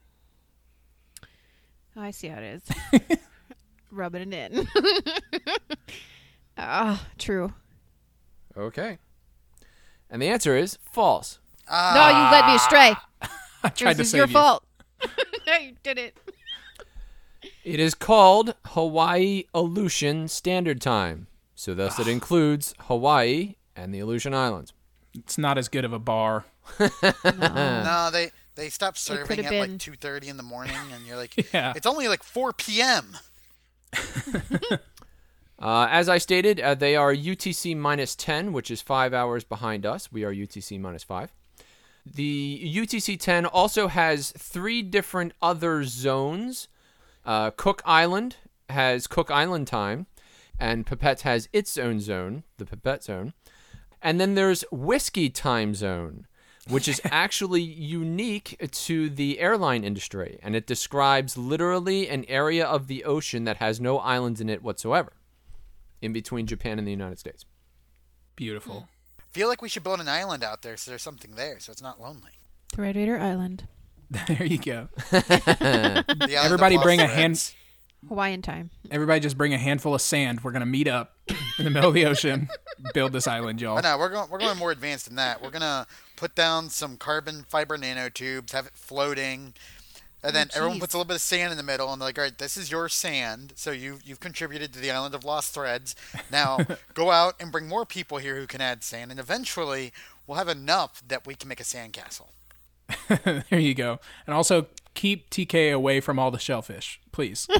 Oh, I see how it is. Rubbing it in. Ah, true. Okay. And the answer is false. Ah, No, you led me astray. I tried this to is save your you. fault. no, you did it. It is called Hawaii Aleutian Standard Time. So thus it includes Hawaii and the Aleutian Islands. It's not as good of a bar. no, they they stopped serving could've at been- like two thirty in the morning, and you're like, Yeah. it's only like four p.m. Uh, as I stated, uh, they are UTC minus 10, which is five hours behind us. We are UTC minus five. The UTC 10 also has three different other zones. Uh, Cook Island has Cook Island time, and Papeete has its own zone, the Papeete zone. And then there's Whiskey time zone, which is actually unique to the airline industry, and it describes literally an area of the ocean that has no islands in it whatsoever, in between Japan and the United States. Beautiful. Hmm. Feel like we should build an island out there so there's something there, so it's not lonely. The Red Raider Island, there you go. The Everybody lost bring a threads. hand. Hawaiian time. Everybody just bring a handful of sand. We're gonna meet up in the middle of the ocean, build this island, y'all. No, we're going we're going more advanced than that. We're gonna put down some carbon fiber nanotubes, have it floating, and then everyone puts a little bit of sand in the middle, and they're like, all right, this is your sand, so you you've contributed to the island of lost threads. Now go out and bring more people here who can add sand, and eventually we'll have enough that we can make a sandcastle. there you go. And also keep TK away from all the shellfish, please.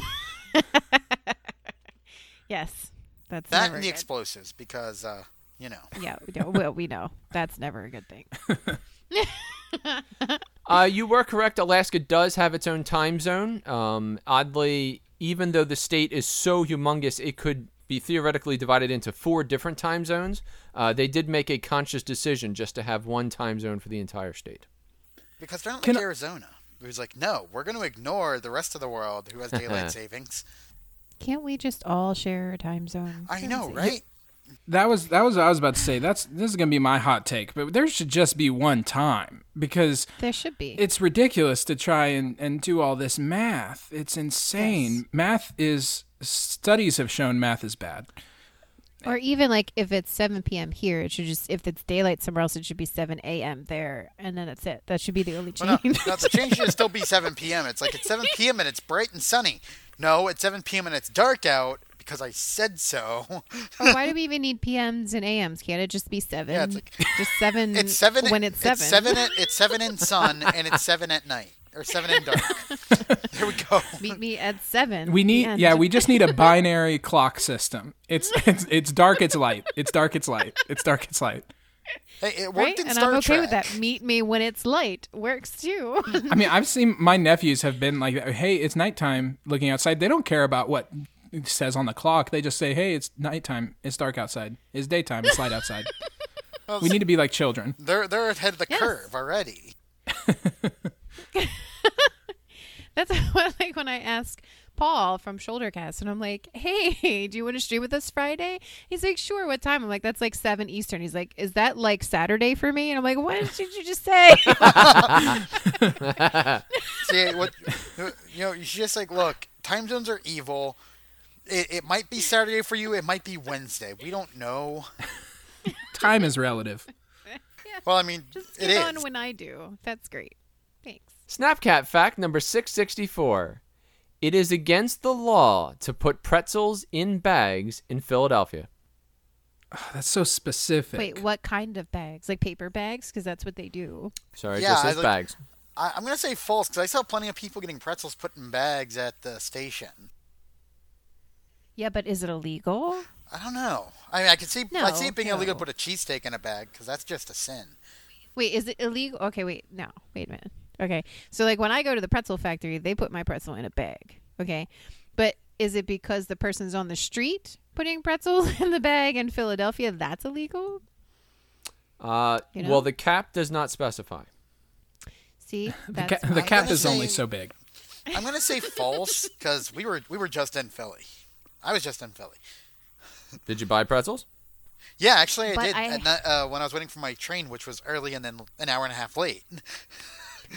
Yes, that's That never and the good. explosives, because uh, you know. Yeah, we know. Well, we know that's never a good thing. Uh, you were correct. Alaska does have its own time zone. Um, oddly, even though the state is so humongous, it could be theoretically divided into four different time zones. Uh, they did make a conscious decision just to have one time zone for the entire state. Because they're not Can like I- Arizona, who's like, no, we're going to ignore the rest of the world who has daylight savings. Can't we just all share a time zone? I know, right? That was that was what I was about to say. That's this is gonna be my hot take, but there should just be one time because. There should be. it's ridiculous to try and, and do all this math. It's insane. Math is studies have shown math is bad. Or even like if it's 7 p.m. here, it should just if it's daylight somewhere else, it should be 7 a.m. there, and then that's it. That should be the only Well, no, change. no, the change should still be 7 p.m. It's like it's 7 p.m. and it's bright and sunny. No, it's 7 p.m. and it's dark out because I said so. or why do we even need PMs and AMs? Can't it just be seven? Yeah, it's like- just seven. It's seven when it's seven. It's seven. At, it's seven in sun and it's seven at night or seven in dark. there we go. Meet me at seven. We need yeah, we just need a binary clock system. It's it's it's dark, it's light. It's dark, it's light. It's dark, it's light. Hey, it worked right, in and Star I'm okay Trek. with that. Meet me when it's light works too. I mean, I've seen my nephews have been like, "Hey, it's nighttime." Looking outside, they don't care about what it says on the clock. They just say, "Hey, it's nighttime. It's dark outside. It's daytime. It's light outside." we need to be like children. They're they're ahead of the Yes. curve already. That's what, like when I ask Paul from Shouldercast, and I'm like, "Hey, do you want to stream with us Friday?" He's like, "Sure." What time? I'm like, "That's like seven Eastern." He's like, "Is that like Saturday for me?" And I'm like, "What did you just say?" See what you know. You should just like look. Time zones are evil. It, it might be Saturday for you. It might be Wednesday. We don't know. Time is relative. Well, I mean, just it get on is. when I do. That's great. Thanks. Snapcat fact number 664. It is against the law to put pretzels in bags in Philadelphia. Ah, that's so specific. Wait, what kind of bags? Like paper bags? Because that's what they do. Sorry, it Yeah, just I like- bags. I, I'm gonna say false because I saw plenty of people getting pretzels put in bags at the station. Yeah, but is it illegal? I don't know. I mean, I can see I see it being illegal to put a cheesesteak in a bag because that's just a sin. Wait, is it illegal? Okay, wait. No, wait a minute. Okay, so like when I go to the pretzel factory, they put my pretzel in a bag. Okay, but is it because the person's on the street putting pretzels in the bag in Philadelphia? That's illegal. Uh, You know? Well, the cap does not specify. See, the, ca- the cap gonna is only so big. I'm gonna say false because we were we were just in Philly. I was just in Philly. Did you buy pretzels? Yeah, actually, I But did I- at ni- uh, when I was waiting for my train, which was early and then an hour and a half late.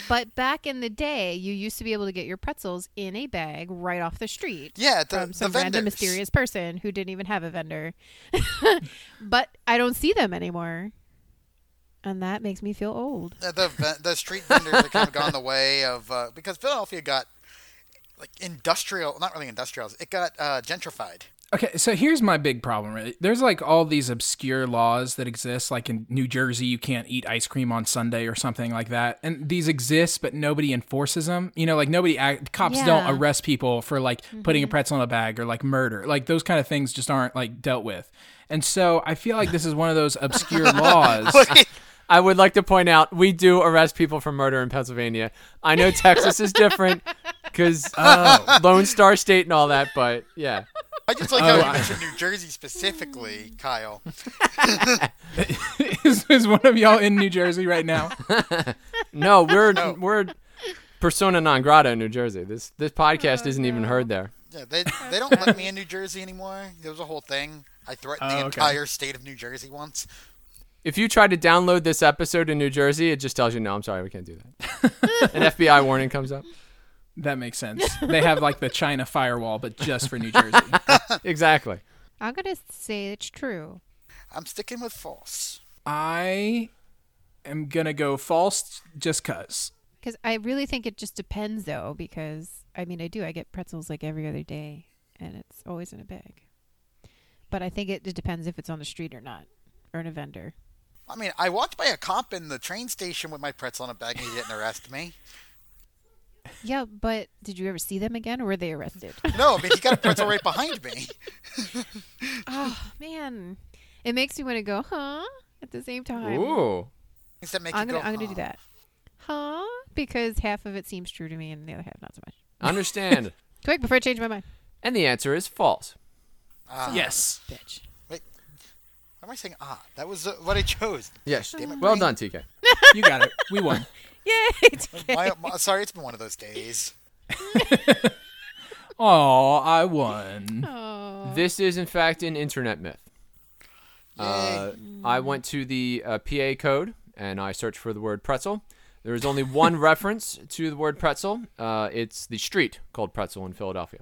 But back in the day, you used to be able to get your pretzels in a bag right off the street. Yeah, the- from the some random mysterious person who didn't even have a vendor. but I don't see them anymore, and that makes me feel old. Uh, the the, the street vendors have kind of gone the way of uh, because Philadelphia got like industrial, not really industrial. It got uh, gentrified. Okay, so here's my big problem. Right? There's like all these obscure laws that exist. Like in New Jersey, you can't eat ice cream on Sunday or something like that. And these exist, but nobody enforces them. You know, like nobody, act, cops don't arrest people for like putting a pretzel in a bag or like murder. Like those kind of things just aren't like dealt with. And so I feel like this is one of those obscure laws. I would like to point out we do arrest people for murder in Pennsylvania. I know Texas is different because oh. uh, Lone Star State and all that, but yeah. I just like Oh, how you I- mentioned New Jersey specifically, Kyle. is, is one of y'all in New Jersey right now? No, we're we're persona non grata in New Jersey. This this podcast isn't even heard there. Yeah, they they don't let me in New Jersey anymore. There was a whole thing. I threatened Oh, the okay. entire state of New Jersey once. If you try to download this episode in New Jersey, it just tells you no. I'm sorry, we can't do that. An FBI warning comes up. That makes sense. They have like the China firewall, but just for New Jersey. Exactly. I'm gonna say it's true. I'm sticking with false. I am gonna go false just cause. Because I really think it just depends, though. Because I mean, I do. I get pretzels like every other day, and it's always in a bag. But I think it, it depends if it's on the street or not, or in a vendor. I mean, I walked by a cop in the train station with my pretzel in a bag and he didn't arrest me. Yeah, but did you ever see them again, or were they arrested? No, I mean, he got a pretzel right behind me. oh man, it makes me want to go, huh? At the same time, Ooh. Things that make I'm gonna go, I'm gonna "Huh." do that, huh? Because half of it seems true to me, and the other half not so much. Understand. Quick, before I change my mind, and the answer is false. Ah, Yes. bitch. Why am I saying ah? That was uh, what I chose. Yes. Damn it, Well Bree. done, TK. You got it. We won. Yay! My, my- sorry, it's been one of those days. Oh, I won. oh, This is, in fact, an internet myth. Uh, I went to the uh, PA code and I searched for the word pretzel. There is only one reference to the word pretzel. Uh, it's the street called Pretzel in Philadelphia.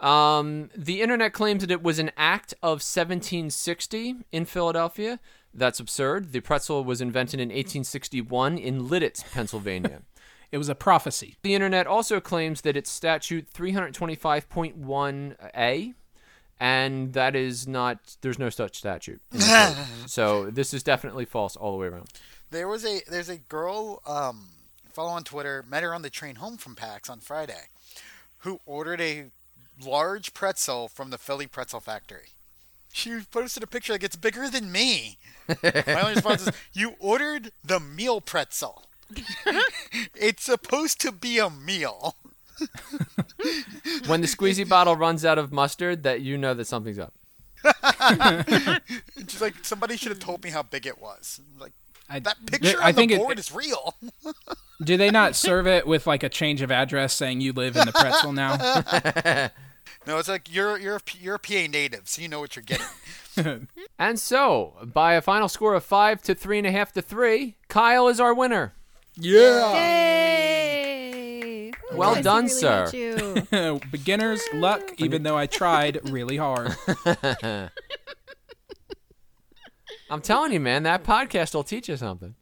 Um, the internet claims that it was an act of 1760 in Philadelphia. That's absurd. The pretzel was invented in 1861 in Lititz, Pennsylvania. It was a prophecy. The internet also claims that it's statute 325.1a, and that is not, there's no such statute. in the code. so this is definitely false all the way around. There was a there's a girl um follow on Twitter met her on the train home from PAX on Friday, who ordered a large pretzel from the Philly Pretzel Factory. She posted a picture that gets bigger than me. My only response is, "You ordered the meal pretzel. it's supposed to be a meal." When the squeezy bottle runs out of mustard, that you know that something's up. And she's like, "Somebody should have told me how big it was." I'm like I, that picture I on think the it- board is real. do they not serve it with like a change of address saying you live in the pretzel now? no, it's like you're you're you're a PA native, so you know what you're getting. And so, by a final score of five to three and a half to three, Kyle is our winner. Yeah. Yay! Ooh, Well I done, secretly hate you. Beginner's luck, even though I tried really hard. I'm telling you, man, that podcast will teach you something.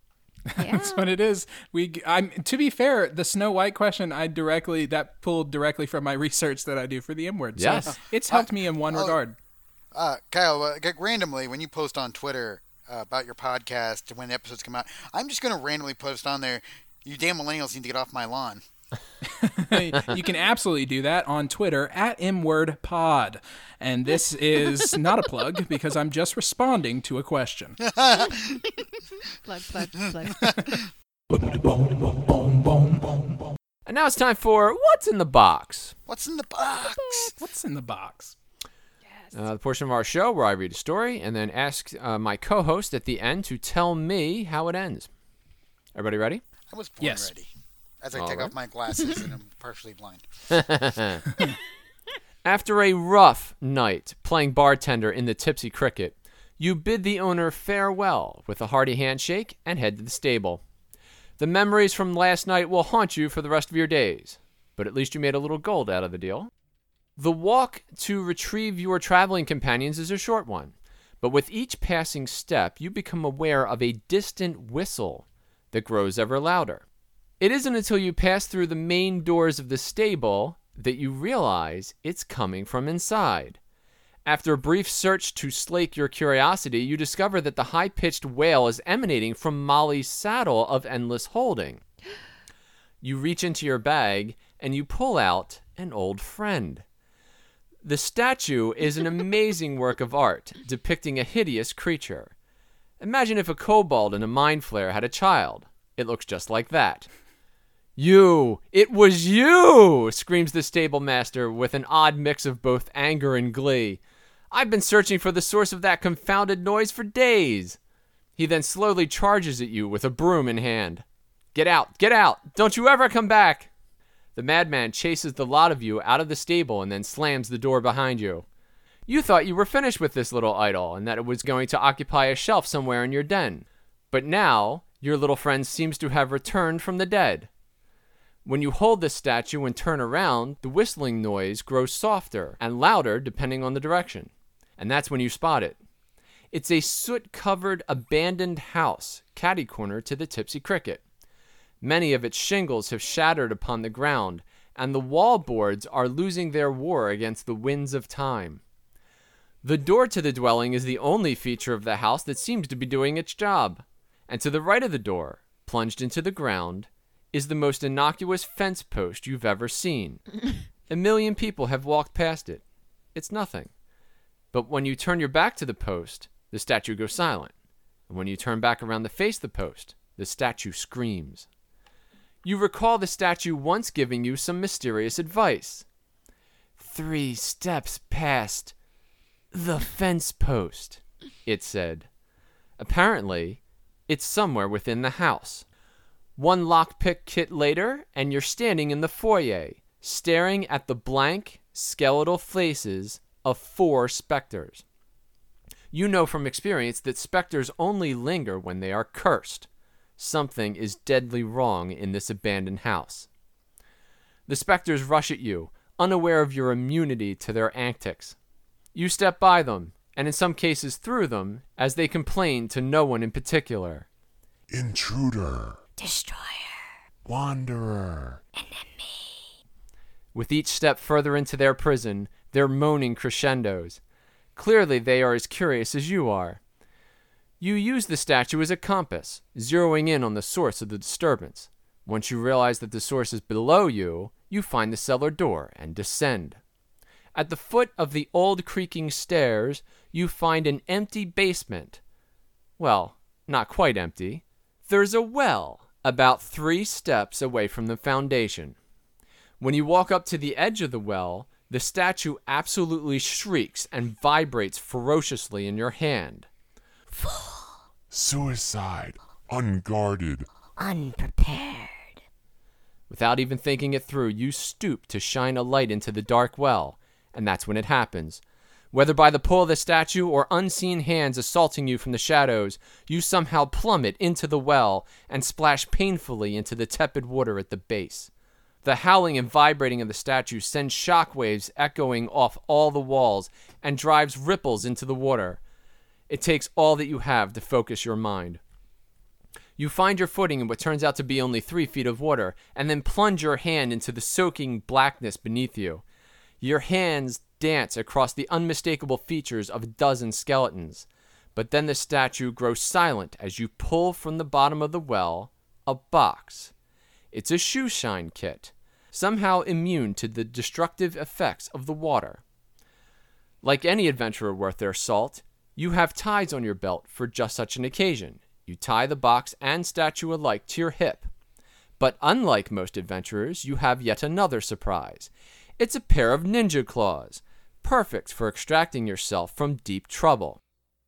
Yeah. That's what it is. We, I'm to be fair, the Snow White question I directly that pulled directly from my research that I do for the M word. So Yes. it's helped me in one regard. Uh, Kyle, uh, randomly when you post on Twitter uh, about your podcast and when the episodes come out, I'm just gonna randomly post on there. You damn millennials need to get off my lawn. you can absolutely do that on Twitter at mwordpod. And this is not a plug because I'm just responding to a question. plug, plug, plug. And now it's time for What's in the Box? What's in the box? What's in the box? Uh, the portion of our show where I read a story and then ask uh, my co host at the end to tell me how it ends. Everybody ready? I was born Yes. ready. As I All take right. off my glasses and I'm partially blind. After a rough night playing bartender in the tipsy cricket, you bid the owner farewell with a hearty handshake and head to the stable. The memories from last night will haunt you for the rest of your days, but at least you made a little gold out of the deal. The walk to retrieve your traveling companions is a short one, but with each passing step, you become aware of a distant whistle that grows ever louder. It isn't until you pass through the main doors of the stable that you realize it's coming from inside. After a brief search to slake your curiosity, you discover that the high pitched wail is emanating from Molly's saddle of endless holding. You reach into your bag and you pull out an old friend. The statue is an amazing work of art depicting a hideous creature. Imagine if a kobold in a mind flayer had a child. It looks just like that. You! It was you! screams the stable master with an odd mix of both anger and glee. I've been searching for the source of that confounded noise for days. He then slowly charges at you with a broom in hand. Get out! Get out! Don't you ever come back! The madman chases the lot of you out of the stable and then slams the door behind you. You thought you were finished with this little idol and that it was going to occupy a shelf somewhere in your den. But now, your little friend seems to have returned from the dead. When you hold this statue and turn around, the whistling noise grows softer and louder depending on the direction. And that's when you spot it. It's a soot covered, abandoned house, catty corner to the Tipsy Cricket. Many of its shingles have shattered upon the ground, and the wall boards are losing their war against the winds of time. The door to the dwelling is the only feature of the house that seems to be doing its job. And to the right of the door, plunged into the ground, is the most innocuous fence post you've ever seen. A million people have walked past it. It's nothing. But when you turn your back to the post, the statue goes silent. And when you turn back around to face the post, the statue screams. You recall the statue once giving you some mysterious advice. Three steps past the fence post, it said. Apparently, it's somewhere within the house. One lockpick kit later, and you're standing in the foyer, staring at the blank, skeletal faces of four specters. You know from experience that specters only linger when they are cursed. Something is deadly wrong in this abandoned house. The specters rush at you, unaware of your immunity to their antics. You step by them, and in some cases through them, as they complain to no one in particular. Intruder. Destroyer. Wanderer. Enemy. With each step further into their prison, their moaning crescendos. Clearly, they are as curious as you are. You use the statue as a compass, zeroing in on the source of the disturbance. Once you realize that the source is below you, you find the cellar door and descend. At the foot of the old creaking stairs, you find an empty basement. Well, not quite empty. There's a well about three steps away from the foundation. When you walk up to the edge of the well, the statue absolutely shrieks and vibrates ferociously in your hand. Suicide. Unguarded. Unprepared. Without even thinking it through, you stoop to shine a light into the dark well, and that's when it happens. Whether by the pull of the statue or unseen hands assaulting you from the shadows, you somehow plummet into the well and splash painfully into the tepid water at the base. The howling and vibrating of the statue sends shock waves echoing off all the walls and drives ripples into the water. It takes all that you have to focus your mind. You find your footing in what turns out to be only three feet of water, and then plunge your hand into the soaking blackness beneath you. Your hands dance across the unmistakable features of a dozen skeletons. But then the statue grows silent as you pull from the bottom of the well a box. It's a shoe shine kit, somehow immune to the destructive effects of the water. Like any adventurer worth their salt, you have ties on your belt for just such an occasion. You tie the box and statue alike to your hip. But unlike most adventurers, you have yet another surprise. It's a pair of ninja claws, perfect for extracting yourself from deep trouble.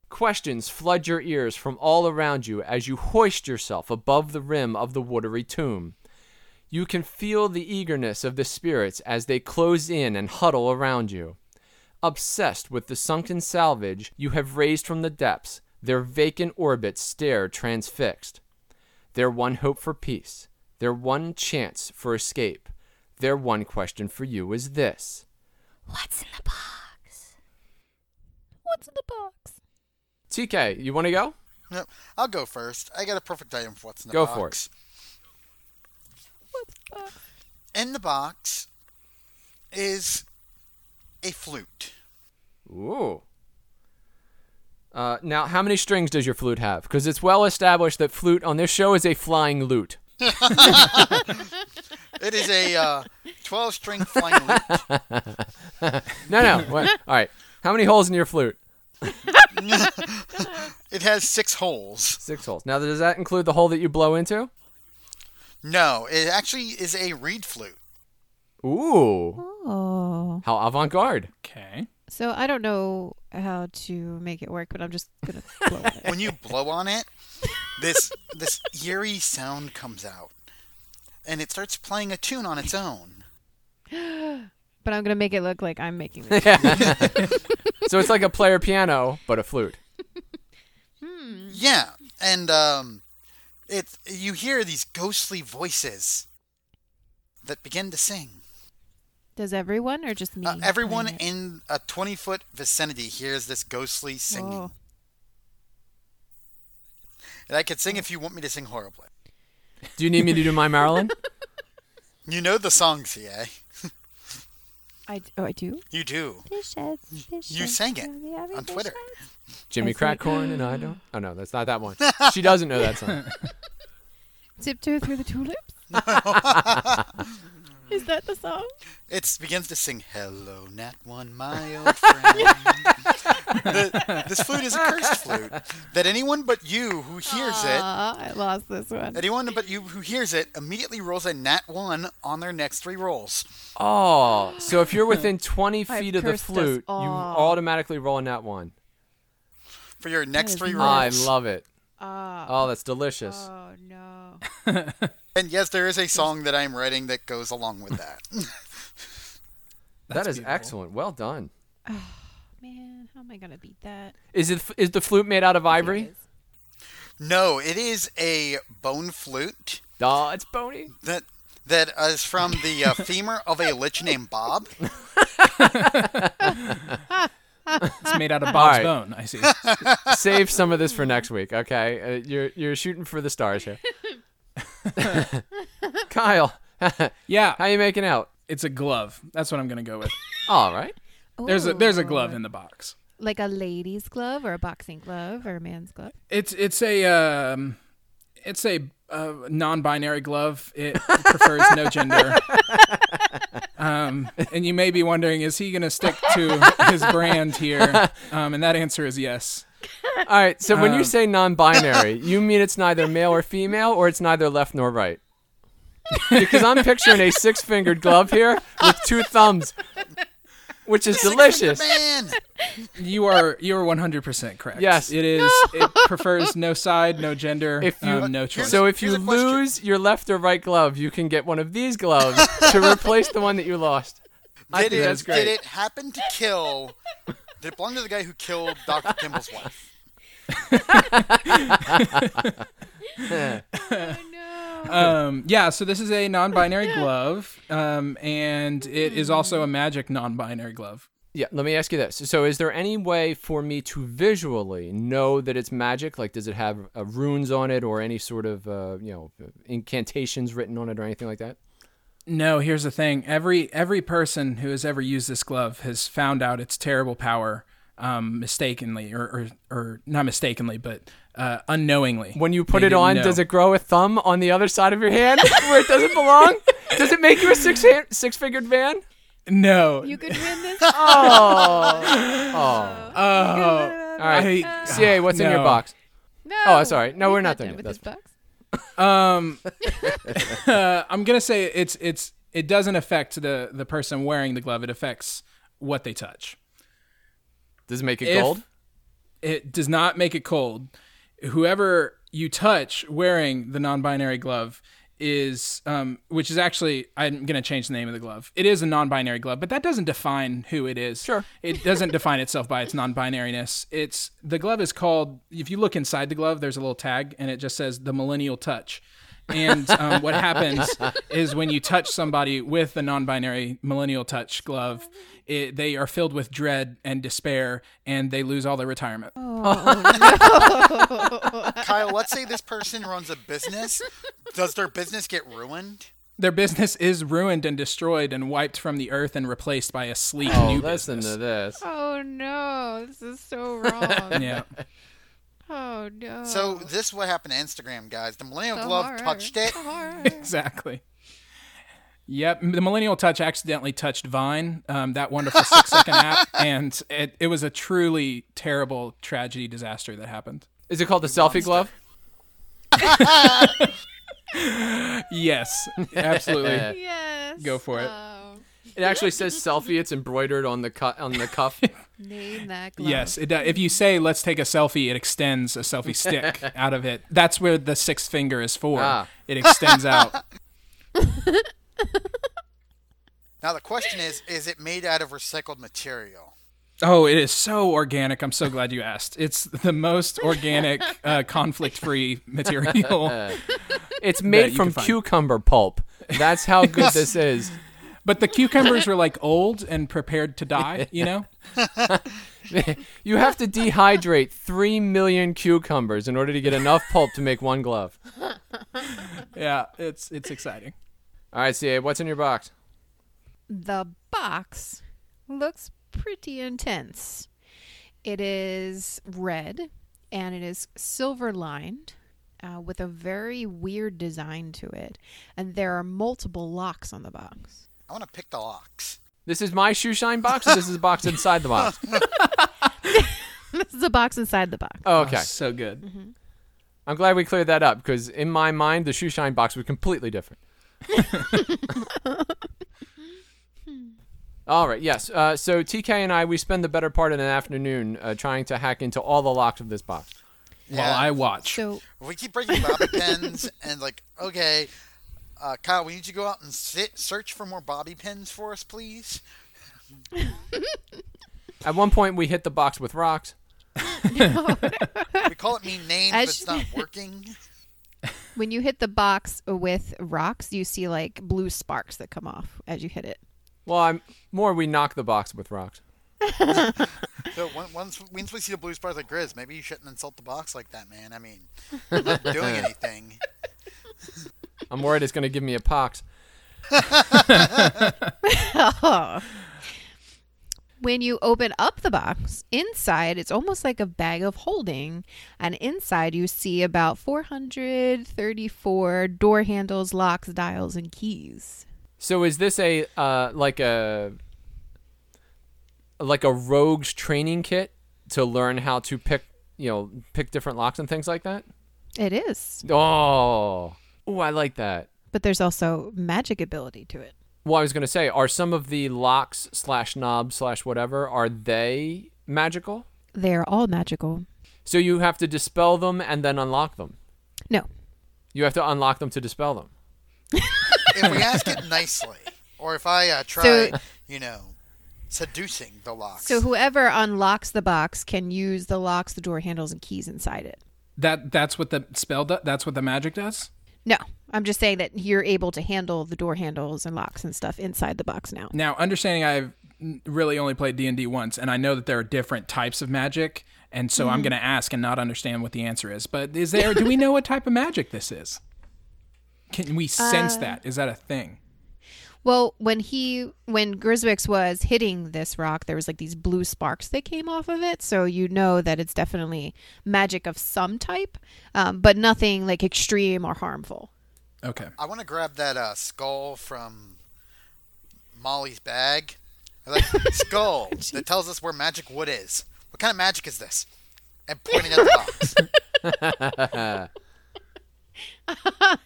Questions flood your ears from all around you as you hoist yourself above the rim of the watery tomb. You can feel the eagerness of the spirits as they close in and huddle around you. Obsessed with the sunken salvage you have raised from the depths, their vacant orbits stare transfixed. Their one hope for peace, their one chance for escape, their one question for you is this What's in the box? What's in the box? TK, you want to go? Yep, I'll go first. I got a perfect item for what's in the Go box. Go for it. What's in the box? In the box is a flute. Ooh. Uh, now, how many strings does your flute have? Because it's well established that flute on this show is a flying lute. It is a uh, 12 string flying lute. No, no. what? All right. How many holes in your flute? It has six holes. Six holes. Now, does that include the hole that you blow into? No, it actually is a reed flute. Ooh. Oh. How avant garde. Okay. So I don't know how to make it work, but I'm just gonna blow on it. When you blow on it, this this eerie sound comes out, and it starts playing a tune on its own. But I'm gonna make it look like I'm making this. So it's like a player piano, but a flute. hmm. Yeah, and um, it you hear these ghostly voices that begin to sing. Does everyone or just me? Uh, everyone in a 20 foot vicinity hears this ghostly singing. Whoa. And I could sing if you want me to sing horribly. Do you need me to do my Marilyn? You know the song, CA. I oh I do. You do. You sang it on Twitter. Jimmy I see. Crackcorn and I don't. Oh no, that's not that one. She doesn't know that song. Tiptoe through the tulips. Is that the song? It begins to sing, Hello, Nat One, my old friend. The- this flute is a cursed flute. That anyone but you who hears it, Ah, I lost this one. anyone but you who hears it, immediately rolls a Nat 1 on their next three rolls. Oh, so if you're within 20 I've feet of the flute, you all. automatically roll in that one. For your next three rolls. I love it. Ah. Oh, that's delicious. Oh no. and yes, there is a song that I'm writing that goes along with that. that is beautiful. excellent. Well done. Oh, man, how am I gonna beat that? Is it is the flute made out of ivory? no, it is a bone flute Oh, it's bony. that that is from the uh, femur of a lich named Bob. It's made out of Bob's right. bone. I see. Save some of this for next week, okay? Uh, you're you're shooting for the stars here. Kyle, Yeah, how you making out? it's a glove. That's what I'm gonna go with. All right. There's a there's a glove in the box. Like a lady's glove or a boxing glove or a man's glove? It's it's a um, it's a uh, non-binary glove. It prefers no gender. Um, and you may be wondering, is he going to stick to his brand here? Um, and that answer is yes. All right. So when you Um, say non-binary, you mean it's neither male or female, or it's neither left nor right? Because I'm picturing a six-fingered glove here with two thumbs, which is delicious. You are you are 100% correct. Yes. it is. It prefers no side, no gender, If you- um, no choice. So if you Here's a question. lose your left or right glove, you can get one of these gloves to replace the one that you lost. I did think it, that's great. did it happen to kill? Did it belong to the guy who killed Dr. Kimball's wife? um, yeah, so this is a non-binary glove, um, and it is also a magic non-binary glove. Yeah, let me ask you this. So, is there any way for me to visually know that it's magic? Like, does it have uh, runes on it, or any sort of, uh, you know, incantations written on it, or anything like that? No, here's the thing. Every every person who has ever used this glove has found out its terrible power um, mistakenly, or, or or not mistakenly, but uh, unknowingly. When you put They it on, know. does it grow a thumb on the other side of your hand where it doesn't belong? Does it make you a six hand, six figured man? No. You could win this. Oh, oh. oh, All right, I- CA, what's in your box? No. Oh, sorry. No, He's we're not done done yet. with this box. Um, uh, I'm gonna say it's it's it doesn't affect the the person wearing the glove. It affects what they touch. Does it make it If- gold? It does not make it cold. Whoever you touch wearing the non-binary glove is, um, which is actually, I'm gonna change the name of the glove. It is a non-binary glove, but that doesn't define who it is. Sure. It doesn't define itself by its non-binariness. It's the glove is called. If you look inside the glove, there's a little tag, and it just says the Millennial Touch. And um, what happens is when you touch somebody with the non-binary millennial touch glove, it, they are filled with dread and despair, and they lose all their retirement. Oh, no. Kyle, let's say this person runs a business. Does their business get ruined? Their business is ruined and destroyed and wiped from the earth and replaced by a sleek Oh, new listen business. to this. Oh no, this is so wrong. Yeah. Oh no. So this is what happened to Instagram, guys. The Millennial The Glove horror. touched it. Horror. exactly. Yep, the Millennial Touch accidentally touched Vine, um, that wonderful six second app, and it, it was a truly terrible tragedy disaster that happened. Is it called the selfie glove? Yes, absolutely. yes. Go for it. Oh, It actually says selfie. It's embroidered on the cut on the cuff. name that glove. Yes, it, uh, if you say "let's take a selfie," it extends a selfie stick out of it. That's where the sixth finger is for. Ah. It extends out. Now the question is: Is it made out of recycled material? Oh, it is so organic. I'm so glad you asked. It's the most organic, uh, conflict-free material. It's made from cucumber pulp. That's how good this is. But the cucumbers were like old and prepared to die. You know. You have to dehydrate three million cucumbers in order to get enough pulp to make one glove. Yeah, it's it's exciting. All right, CA, what's in your box? The box looks pretty intense. It is red and it is silver lined uh, with a very weird design to it. And there are multiple locks on the box. I want to pick the locks. This is my shoe shine box, or this is a box inside the box? this is a box inside the box. Oh, okay. Oh, so good. I'm glad we cleared that up because in my mind, the shoe shine box was completely different. All right, yes. Uh, so TK and I, we spend the better part of an afternoon uh, trying to hack into all the locks of this box. While I watch. So we keep breaking bobby pins and like, okay, uh, Kyle, we need you to go out and sit, search for more bobby pins for us, please. At one point, we hit the box with rocks. We call it mean names, but As- it's not working. When you hit the box with rocks, you see like blue sparks that come off as you hit it. Well, I'm more we knock the box with rocks. So once once we see the blue sparks like Grizz, maybe you shouldn't insult the box like that, man. I mean, I'm not doing anything. I'm worried it's going to give me a pox. Oh. When you open up the box, inside it's almost like a bag of holding, and inside you see about 434 door handles, locks, dials, and keys. So is this a uh, like a like a rogue's training kit to learn how to pick you know pick different locks and things like that? It is, Oh, oh, I like that. but there's also magic ability to it. Well, I was going to say, are some of the locks slash knobs slash whatever are they magical? They are all magical. So you have to dispel them and then unlock them. No, You have to unlock them to dispel them. If we ask it nicely, or if I uh, try, So- you know, seducing the locks. so whoever unlocks the box can use the locks, the door handles, and keys inside it. That that's what the spell does. That's what the magic does. No, I'm just saying that you're able to handle the door handles and locks and stuff inside the box now. Now, understanding I've really only played D and D once, and I know that there are different types of magic, and so I'm going to ask and not understand what the answer is. But is there? do we know what type of magic this is? Can we sense that? Is that a thing? Well, when he when Griswix was hitting this rock, there was like these blue sparks that came off of it, so you know that it's definitely magic of some type, um, but nothing like extreme or harmful. Okay. I want to grab that uh, skull from Molly's bag. Like skull that tells us where magic wood is. What kind of magic is this? And pointing at the box.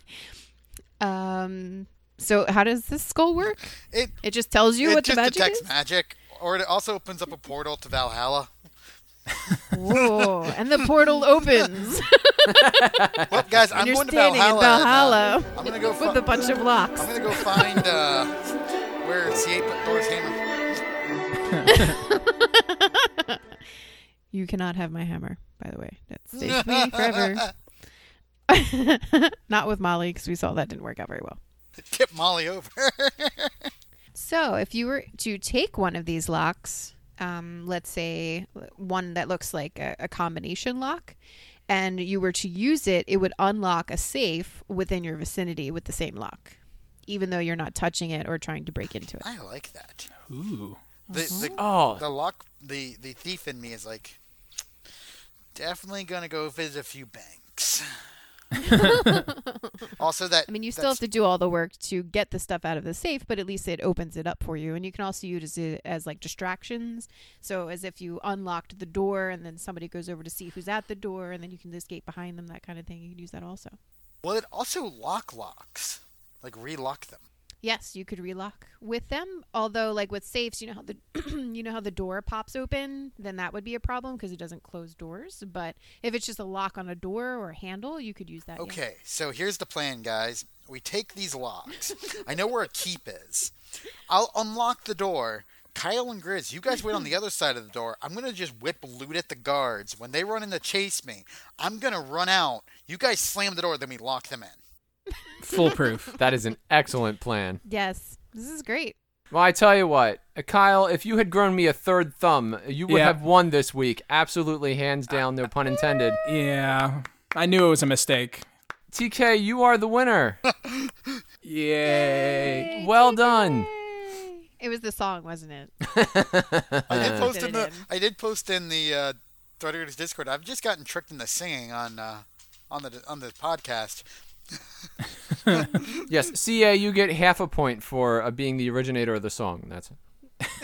Um, so how does this skull work? It It just tells you it what the just magic detects is. magic, or it also opens up a portal to Valhalla. Whoa! and the portal opens. Well, guys, I'm going to Valhalla. Valhalla I'm gonna go with a bunch of locks. I'm gonna go find uh, where CA put Thor's hammer. You cannot have my hammer, by the way. That stays with me forever. Not with Molly, because we saw that didn't work out very well. Tip Molly over. So, if you were to take one of these locks, um, let's say one that looks like a, a combination lock, and you were to use it, it would unlock a safe within your vicinity with the same lock. even though you're not touching it or trying to break into it. I like that. Ooh. The, the, Oh, the lock, the the thief in me is like, definitely gonna go visit a few banks. also, that I mean, you still have to do all the work to get the stuff out of the safe, but at least it opens it up for you. And you can also use it as like distractions. So, as if you unlocked the door and then somebody goes over to see who's at the door, and then you can escape behind them, that kind of thing. You can use that also. Well, it also lock locks, like relock them. Yes, you could relock with them. Although, like with safes, you know how the you know how the door pops open, then that would be a problem because it doesn't close doors. But if it's just a lock on a door or a handle, you could use that. yeah. Okay, so here's the plan, guys. We take these locks. I know where a keep is. I'll unlock the door. Kyle and Grizz, you guys wait on the other side of the door. I'm gonna just whip loot at the guards. When they run in to chase me, I'm gonna run out. You guys slam the door, then we lock them in. Foolproof. that is an excellent plan. Yes, this is great. Well, I tell you what, uh, Kyle, if you had grown me a third thumb, you would Yeah. have won this week. Absolutely, hands down, no pun intended. yeah. I knew it was a mistake. TK, you are the winner. Yay. Well done. It was the song, wasn't it? I did post in the. I did post in the uh, Threaders Discord. I've just gotten tricked into singing on uh, on the on the podcast. Yes, CA, you get half a point for uh, being the originator of the song. That's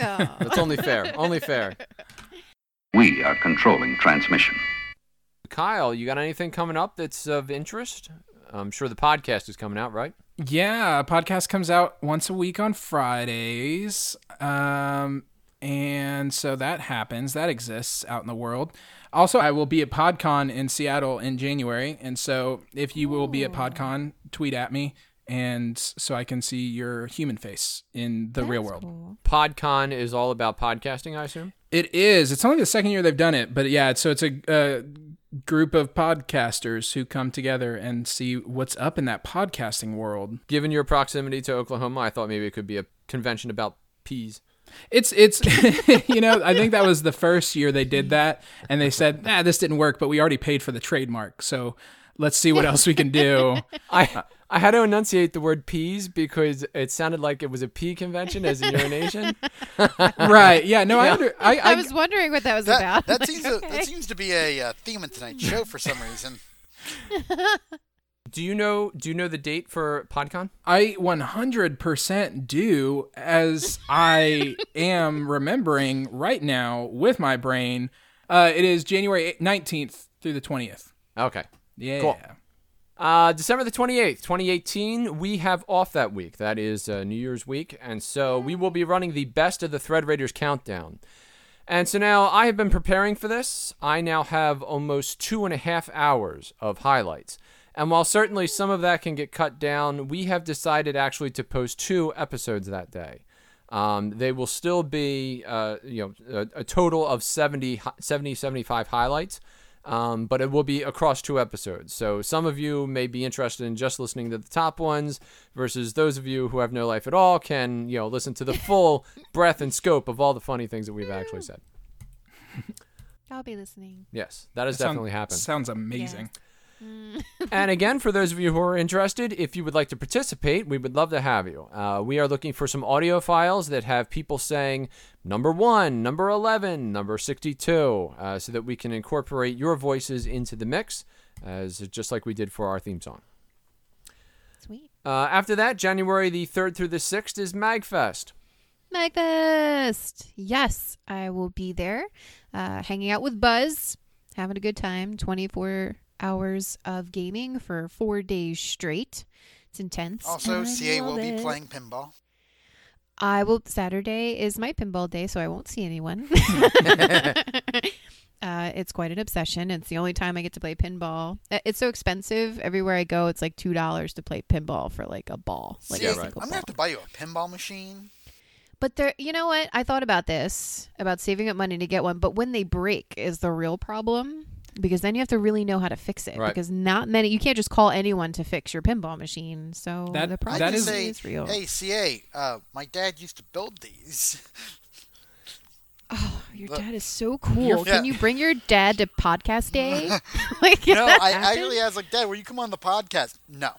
Oh. that's only fair. only fair. We are controlling transmission. Kyle, you got anything coming up that's of interest? I'm sure the podcast is coming out, right? Yeah, a podcast comes out once a week on Fridays. Um, and so that happens. That exists out in the world. Also, I will be at PodCon in Seattle in January. And so if you will be at PodCon, tweet at me. And so I can see your human face in the real world. cool. PodCon is all about podcasting, I assume. It is. It's only the second year they've done it, but yeah. So it's a, a group of podcasters who come together and see what's up in that podcasting world. Given your proximity to Oklahoma, I thought maybe it could be a convention about peas. It's it's you know I think that was the first year they did that, and they said, "Ah, this didn't work, but we already paid for the trademark, so let's see what else we can do." I I had to enunciate the word peas because it sounded like it was a pea convention as in urination. right? Yeah. No, I under, I, I, I was wondering what that was That about. that Like, seems to, okay. that seems to be a uh, theme in tonight's show for some reason. Do you know do you know the date for PodCon? I 100% do, as I am remembering right now with my brain. Uh, it is January 19th through the 20th. Okay. Yeah. Cool. Uh, December the 28th, 2018, we have off that week. That is uh, New Year's week. And so we will be running the best of the Thread Raiders countdown. And so now I have been preparing for this. I now have almost two and a half hours of highlights. And while certainly some of that can get cut down, we have decided actually to post two episodes that day. Um, they will still be, uh, you know, a, a total of 70, 70 75 highlights um, but it will be across two episodes. So some of you may be interested in just listening to the top ones, versus those of you who have no life at all can you know listen to the full breadth and scope of all the funny things that we've actually said. I'll be listening. Yes, that has Sound- definitely happened. Sounds amazing. and again, for those of you who are interested, if you would like to participate, we would love to have you. Uh, we are looking for some audio files that have people saying number one, number 11, number 62, uh, so that we can incorporate your voices into the mix, as just like we did for our theme song. Sweet. Uh, after that, January the 3rd through the 6th is MagFest. Magfest. Yes, I will be there, uh, hanging out with Buzz, having a good time. Twenty-four hours of gaming for four days straight. It's intense. Also, CA will love be it. playing pinball. I will. Saturday is my pinball day, so I won't see anyone. uh, it's quite an obsession. It's the only time I get to play pinball. Uh, It's so expensive. Everywhere I go, it's like two dollars to play pinball for like a ball, like CA, a right. I'm gonna have to buy you a pinball machine. But there, you know what? I thought about this about saving up money to get one, but when they break is the real problem because then you have to really know how to fix it Right. because not many you can't just call anyone to fix your pinball machine. So That- the problem that just is- say, is real. hey CA, uh, my dad used to build these. Oh, your the- dad is so cool. Your- Can Yeah. you bring your dad to podcast day? like, no, I actually I was like, Dad, will you come on the podcast? No.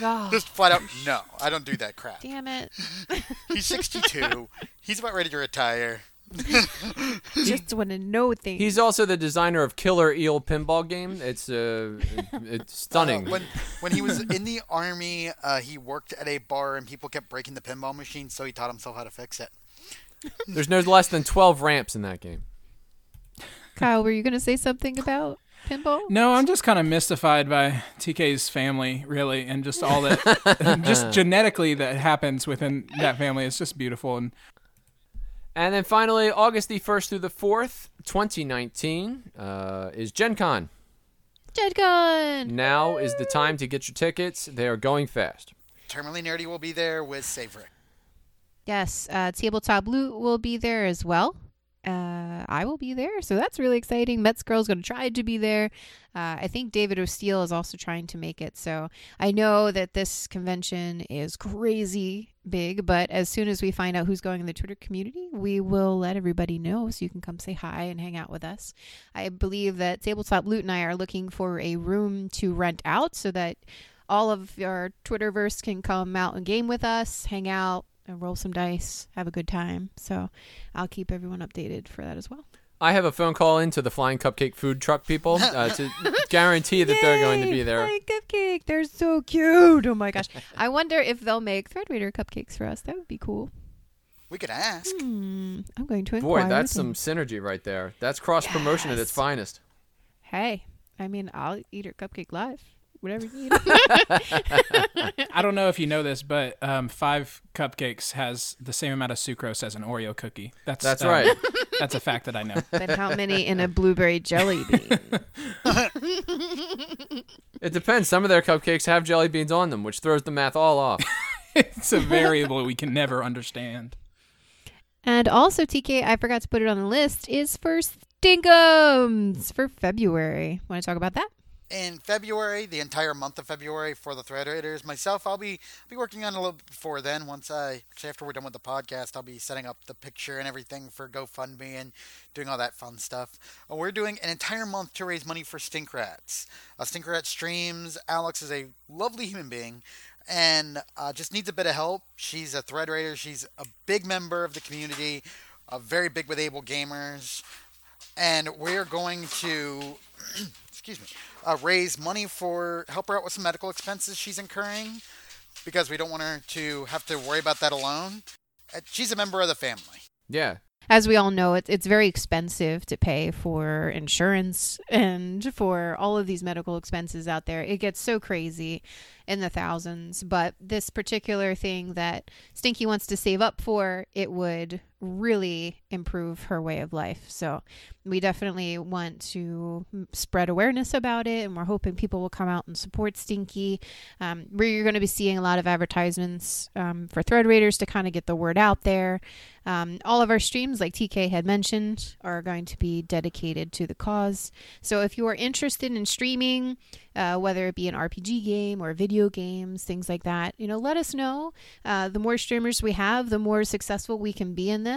Oh, Just flat out, no, I don't do that crap. damn it. He's 62. He's about ready to retire. Just want to know things. He's also the designer of Killer Eel Pinball Game. It's uh, it's stunning. Uh, when when he was in the army, uh, he worked at a bar and people kept breaking the pinball machine, so he taught himself how to fix it. There's no less than 12 ramps in that game. Kyle, were you going to say something about pinball? No, I'm just kind of mystified by TK's family, really, and just all that, just genetically that happens within that family. It's just beautiful, and And then finally, August the 1st through the 4th, 2019, uh, is Gen Con. Gen Con! Now is the time to get your tickets. They are going fast. Terminally Nerdy will be there with Savory. Yes, uh, Tabletop Loot will be there as well. Uh, I will be there, so that's really exciting. Mets Girl's going to try to be there. Uh, I think David O'Steele is also trying to make it. So I know that this convention is crazy big, but as soon as we find out who's going in the Twitter community, we will let everybody know so you can come say hi and hang out with us. I believe that Tabletop Loot and I are looking for a room to rent out so that all of our Twitterverse can come out and game with us, hang out, roll some dice, have a good time. So I'll keep everyone updated for that as well. I have a phone call into the Flying Cupcake food truck people uh, to guarantee that they're going to be there. Flying cupcake. They're so cute. Oh my gosh. I wonder if they'll make Threadraider cupcakes for us. That would be cool. We could ask. Hmm. I'm going to inquire. Boy, that's some synergy right there. That's cross promotion at its finest. Hey, I mean, I'll eat her cupcake live. Whatever you need. I don't know if you know this, but um, five cupcakes has the same amount of sucrose as an Oreo cookie. That's That's um, right. That's a fact that I know. then how many in a blueberry jelly bean? It depends. Some of their cupcakes have jelly beans on them, which throws the math all off. it's a variable we can never understand. And also, TK, I forgot to put it on the list, is for Stinkums for February. Want to talk about that? In February, the entire month of February for the Thread Raiders, myself, I'll be be working on a little before then. Once I actually after we're done with the podcast, I'll be setting up the picture and everything for GoFundMe and doing all that fun stuff. Uh, we're doing an entire month to raise money for Stink Rats. Uh, Rat streams. Alex is a lovely human being and uh, just needs a bit of help. She's a Thread Raider. She's a big member of the community, uh, very big with AbleGamers, and we're going to, excuse me, uh, raise money for help her out with some medical expenses she's incurring, because we don't want her to have to worry about that alone. Uh, she's a member of the family. Yeah. As we all know, it's it's very expensive to pay for insurance and for all of these medical expenses out there. It gets so crazy in the thousands. But this particular thing that Stinky wants to save up for, it would really improve her way of life. So we definitely want to spread awareness about it, and we're hoping people will come out and support Stinky. Um, we're going to be seeing a lot of advertisements um, for Thread Raiders to kind of get the word out there. Um, all of our streams, like TK had mentioned, are going to be dedicated to the cause. So if you are interested in streaming, uh, whether it be an RPG game or video games, things like that, you know, let us know. Uh, the more streamers we have, the more successful we can be in this.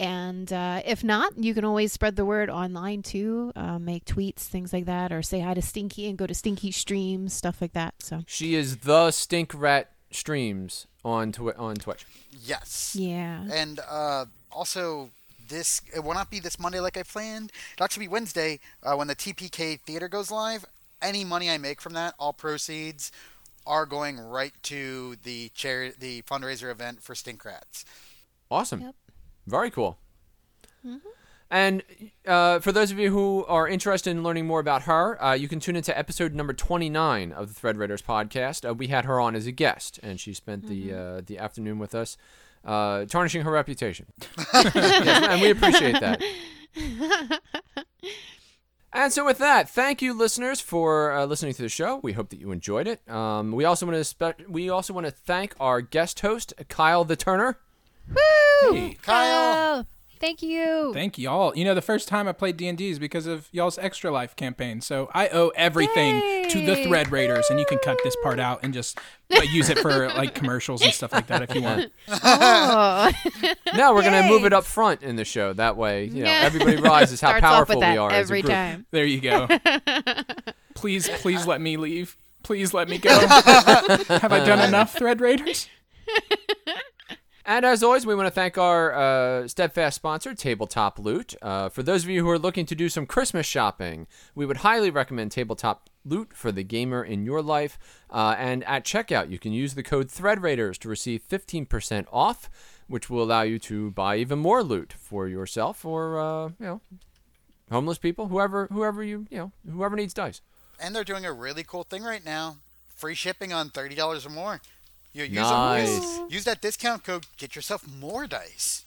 And uh, if not, you can always spread the word online too, uh, make tweets, things like that, or say hi to Stinky and go to Stinky streams, stuff like that. So She is the Stink Rat streams on twi- on Twitch. Yes. yeah, And uh, also, this it will not be this Monday like I planned. It'll actually be Wednesday uh, when the TPK theater goes live. Any money I make from that, all proceeds, are going right to the charity, the fundraiser event for Stink Rats. Awesome. Yep. Very cool. And uh, for those of you who are interested in learning more about her, uh, you can tune into episode number 29 of the Thread Raiders podcast. Uh, we had her on as a guest, and she spent the uh, the afternoon with us, uh, tarnishing her reputation. Yes, and we appreciate that. And so, with that, thank you, listeners, for uh, listening to the show. We hope that you enjoyed it. Um, we also want to spe- we also want to thank our guest host, Kyle the Turner. Woo! Hey. Kyle! thank you. Thank y'all. You know, the first time I played D and D is because of y'all's Extra Life campaign. So I owe everything to the Thread Raiders, and you can cut this part out and just uh, use it for like commercials and stuff like that if you want. Oh. Now we're gonna move it up front in the show. That way, you know, Yeah. everybody realizes how Starts powerful we are every as a group. time. There you go. please, please let me leave. Please let me go. Have I done enough, Thread Raiders? And as always, we want to thank our uh, steadfast sponsor, Tabletop Loot. Uh, for those of you who are looking to do some Christmas shopping, we would highly recommend Tabletop Loot for the gamer in your life. Uh, and at checkout, you can use the code ThreadRaiders to receive 15% off, which will allow you to buy even more loot for yourself or uh, you know homeless people, whoever whoever you you know whoever needs dice. And they're doing a really cool thing right now. Free shipping on thirty dollars or more. You use, Nice. use, use that discount code. Get yourself more dice.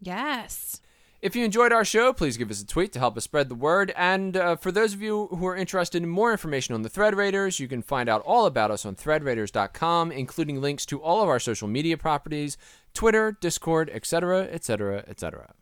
Yes. If you enjoyed our show, please give us a tweet to help us spread the word. And uh, for those of you who are interested in more information on the Thread Raiders, you can find out all about us on threadraiders.com, including links to all of our social media properties, Twitter, Discord, etc., etc., etc.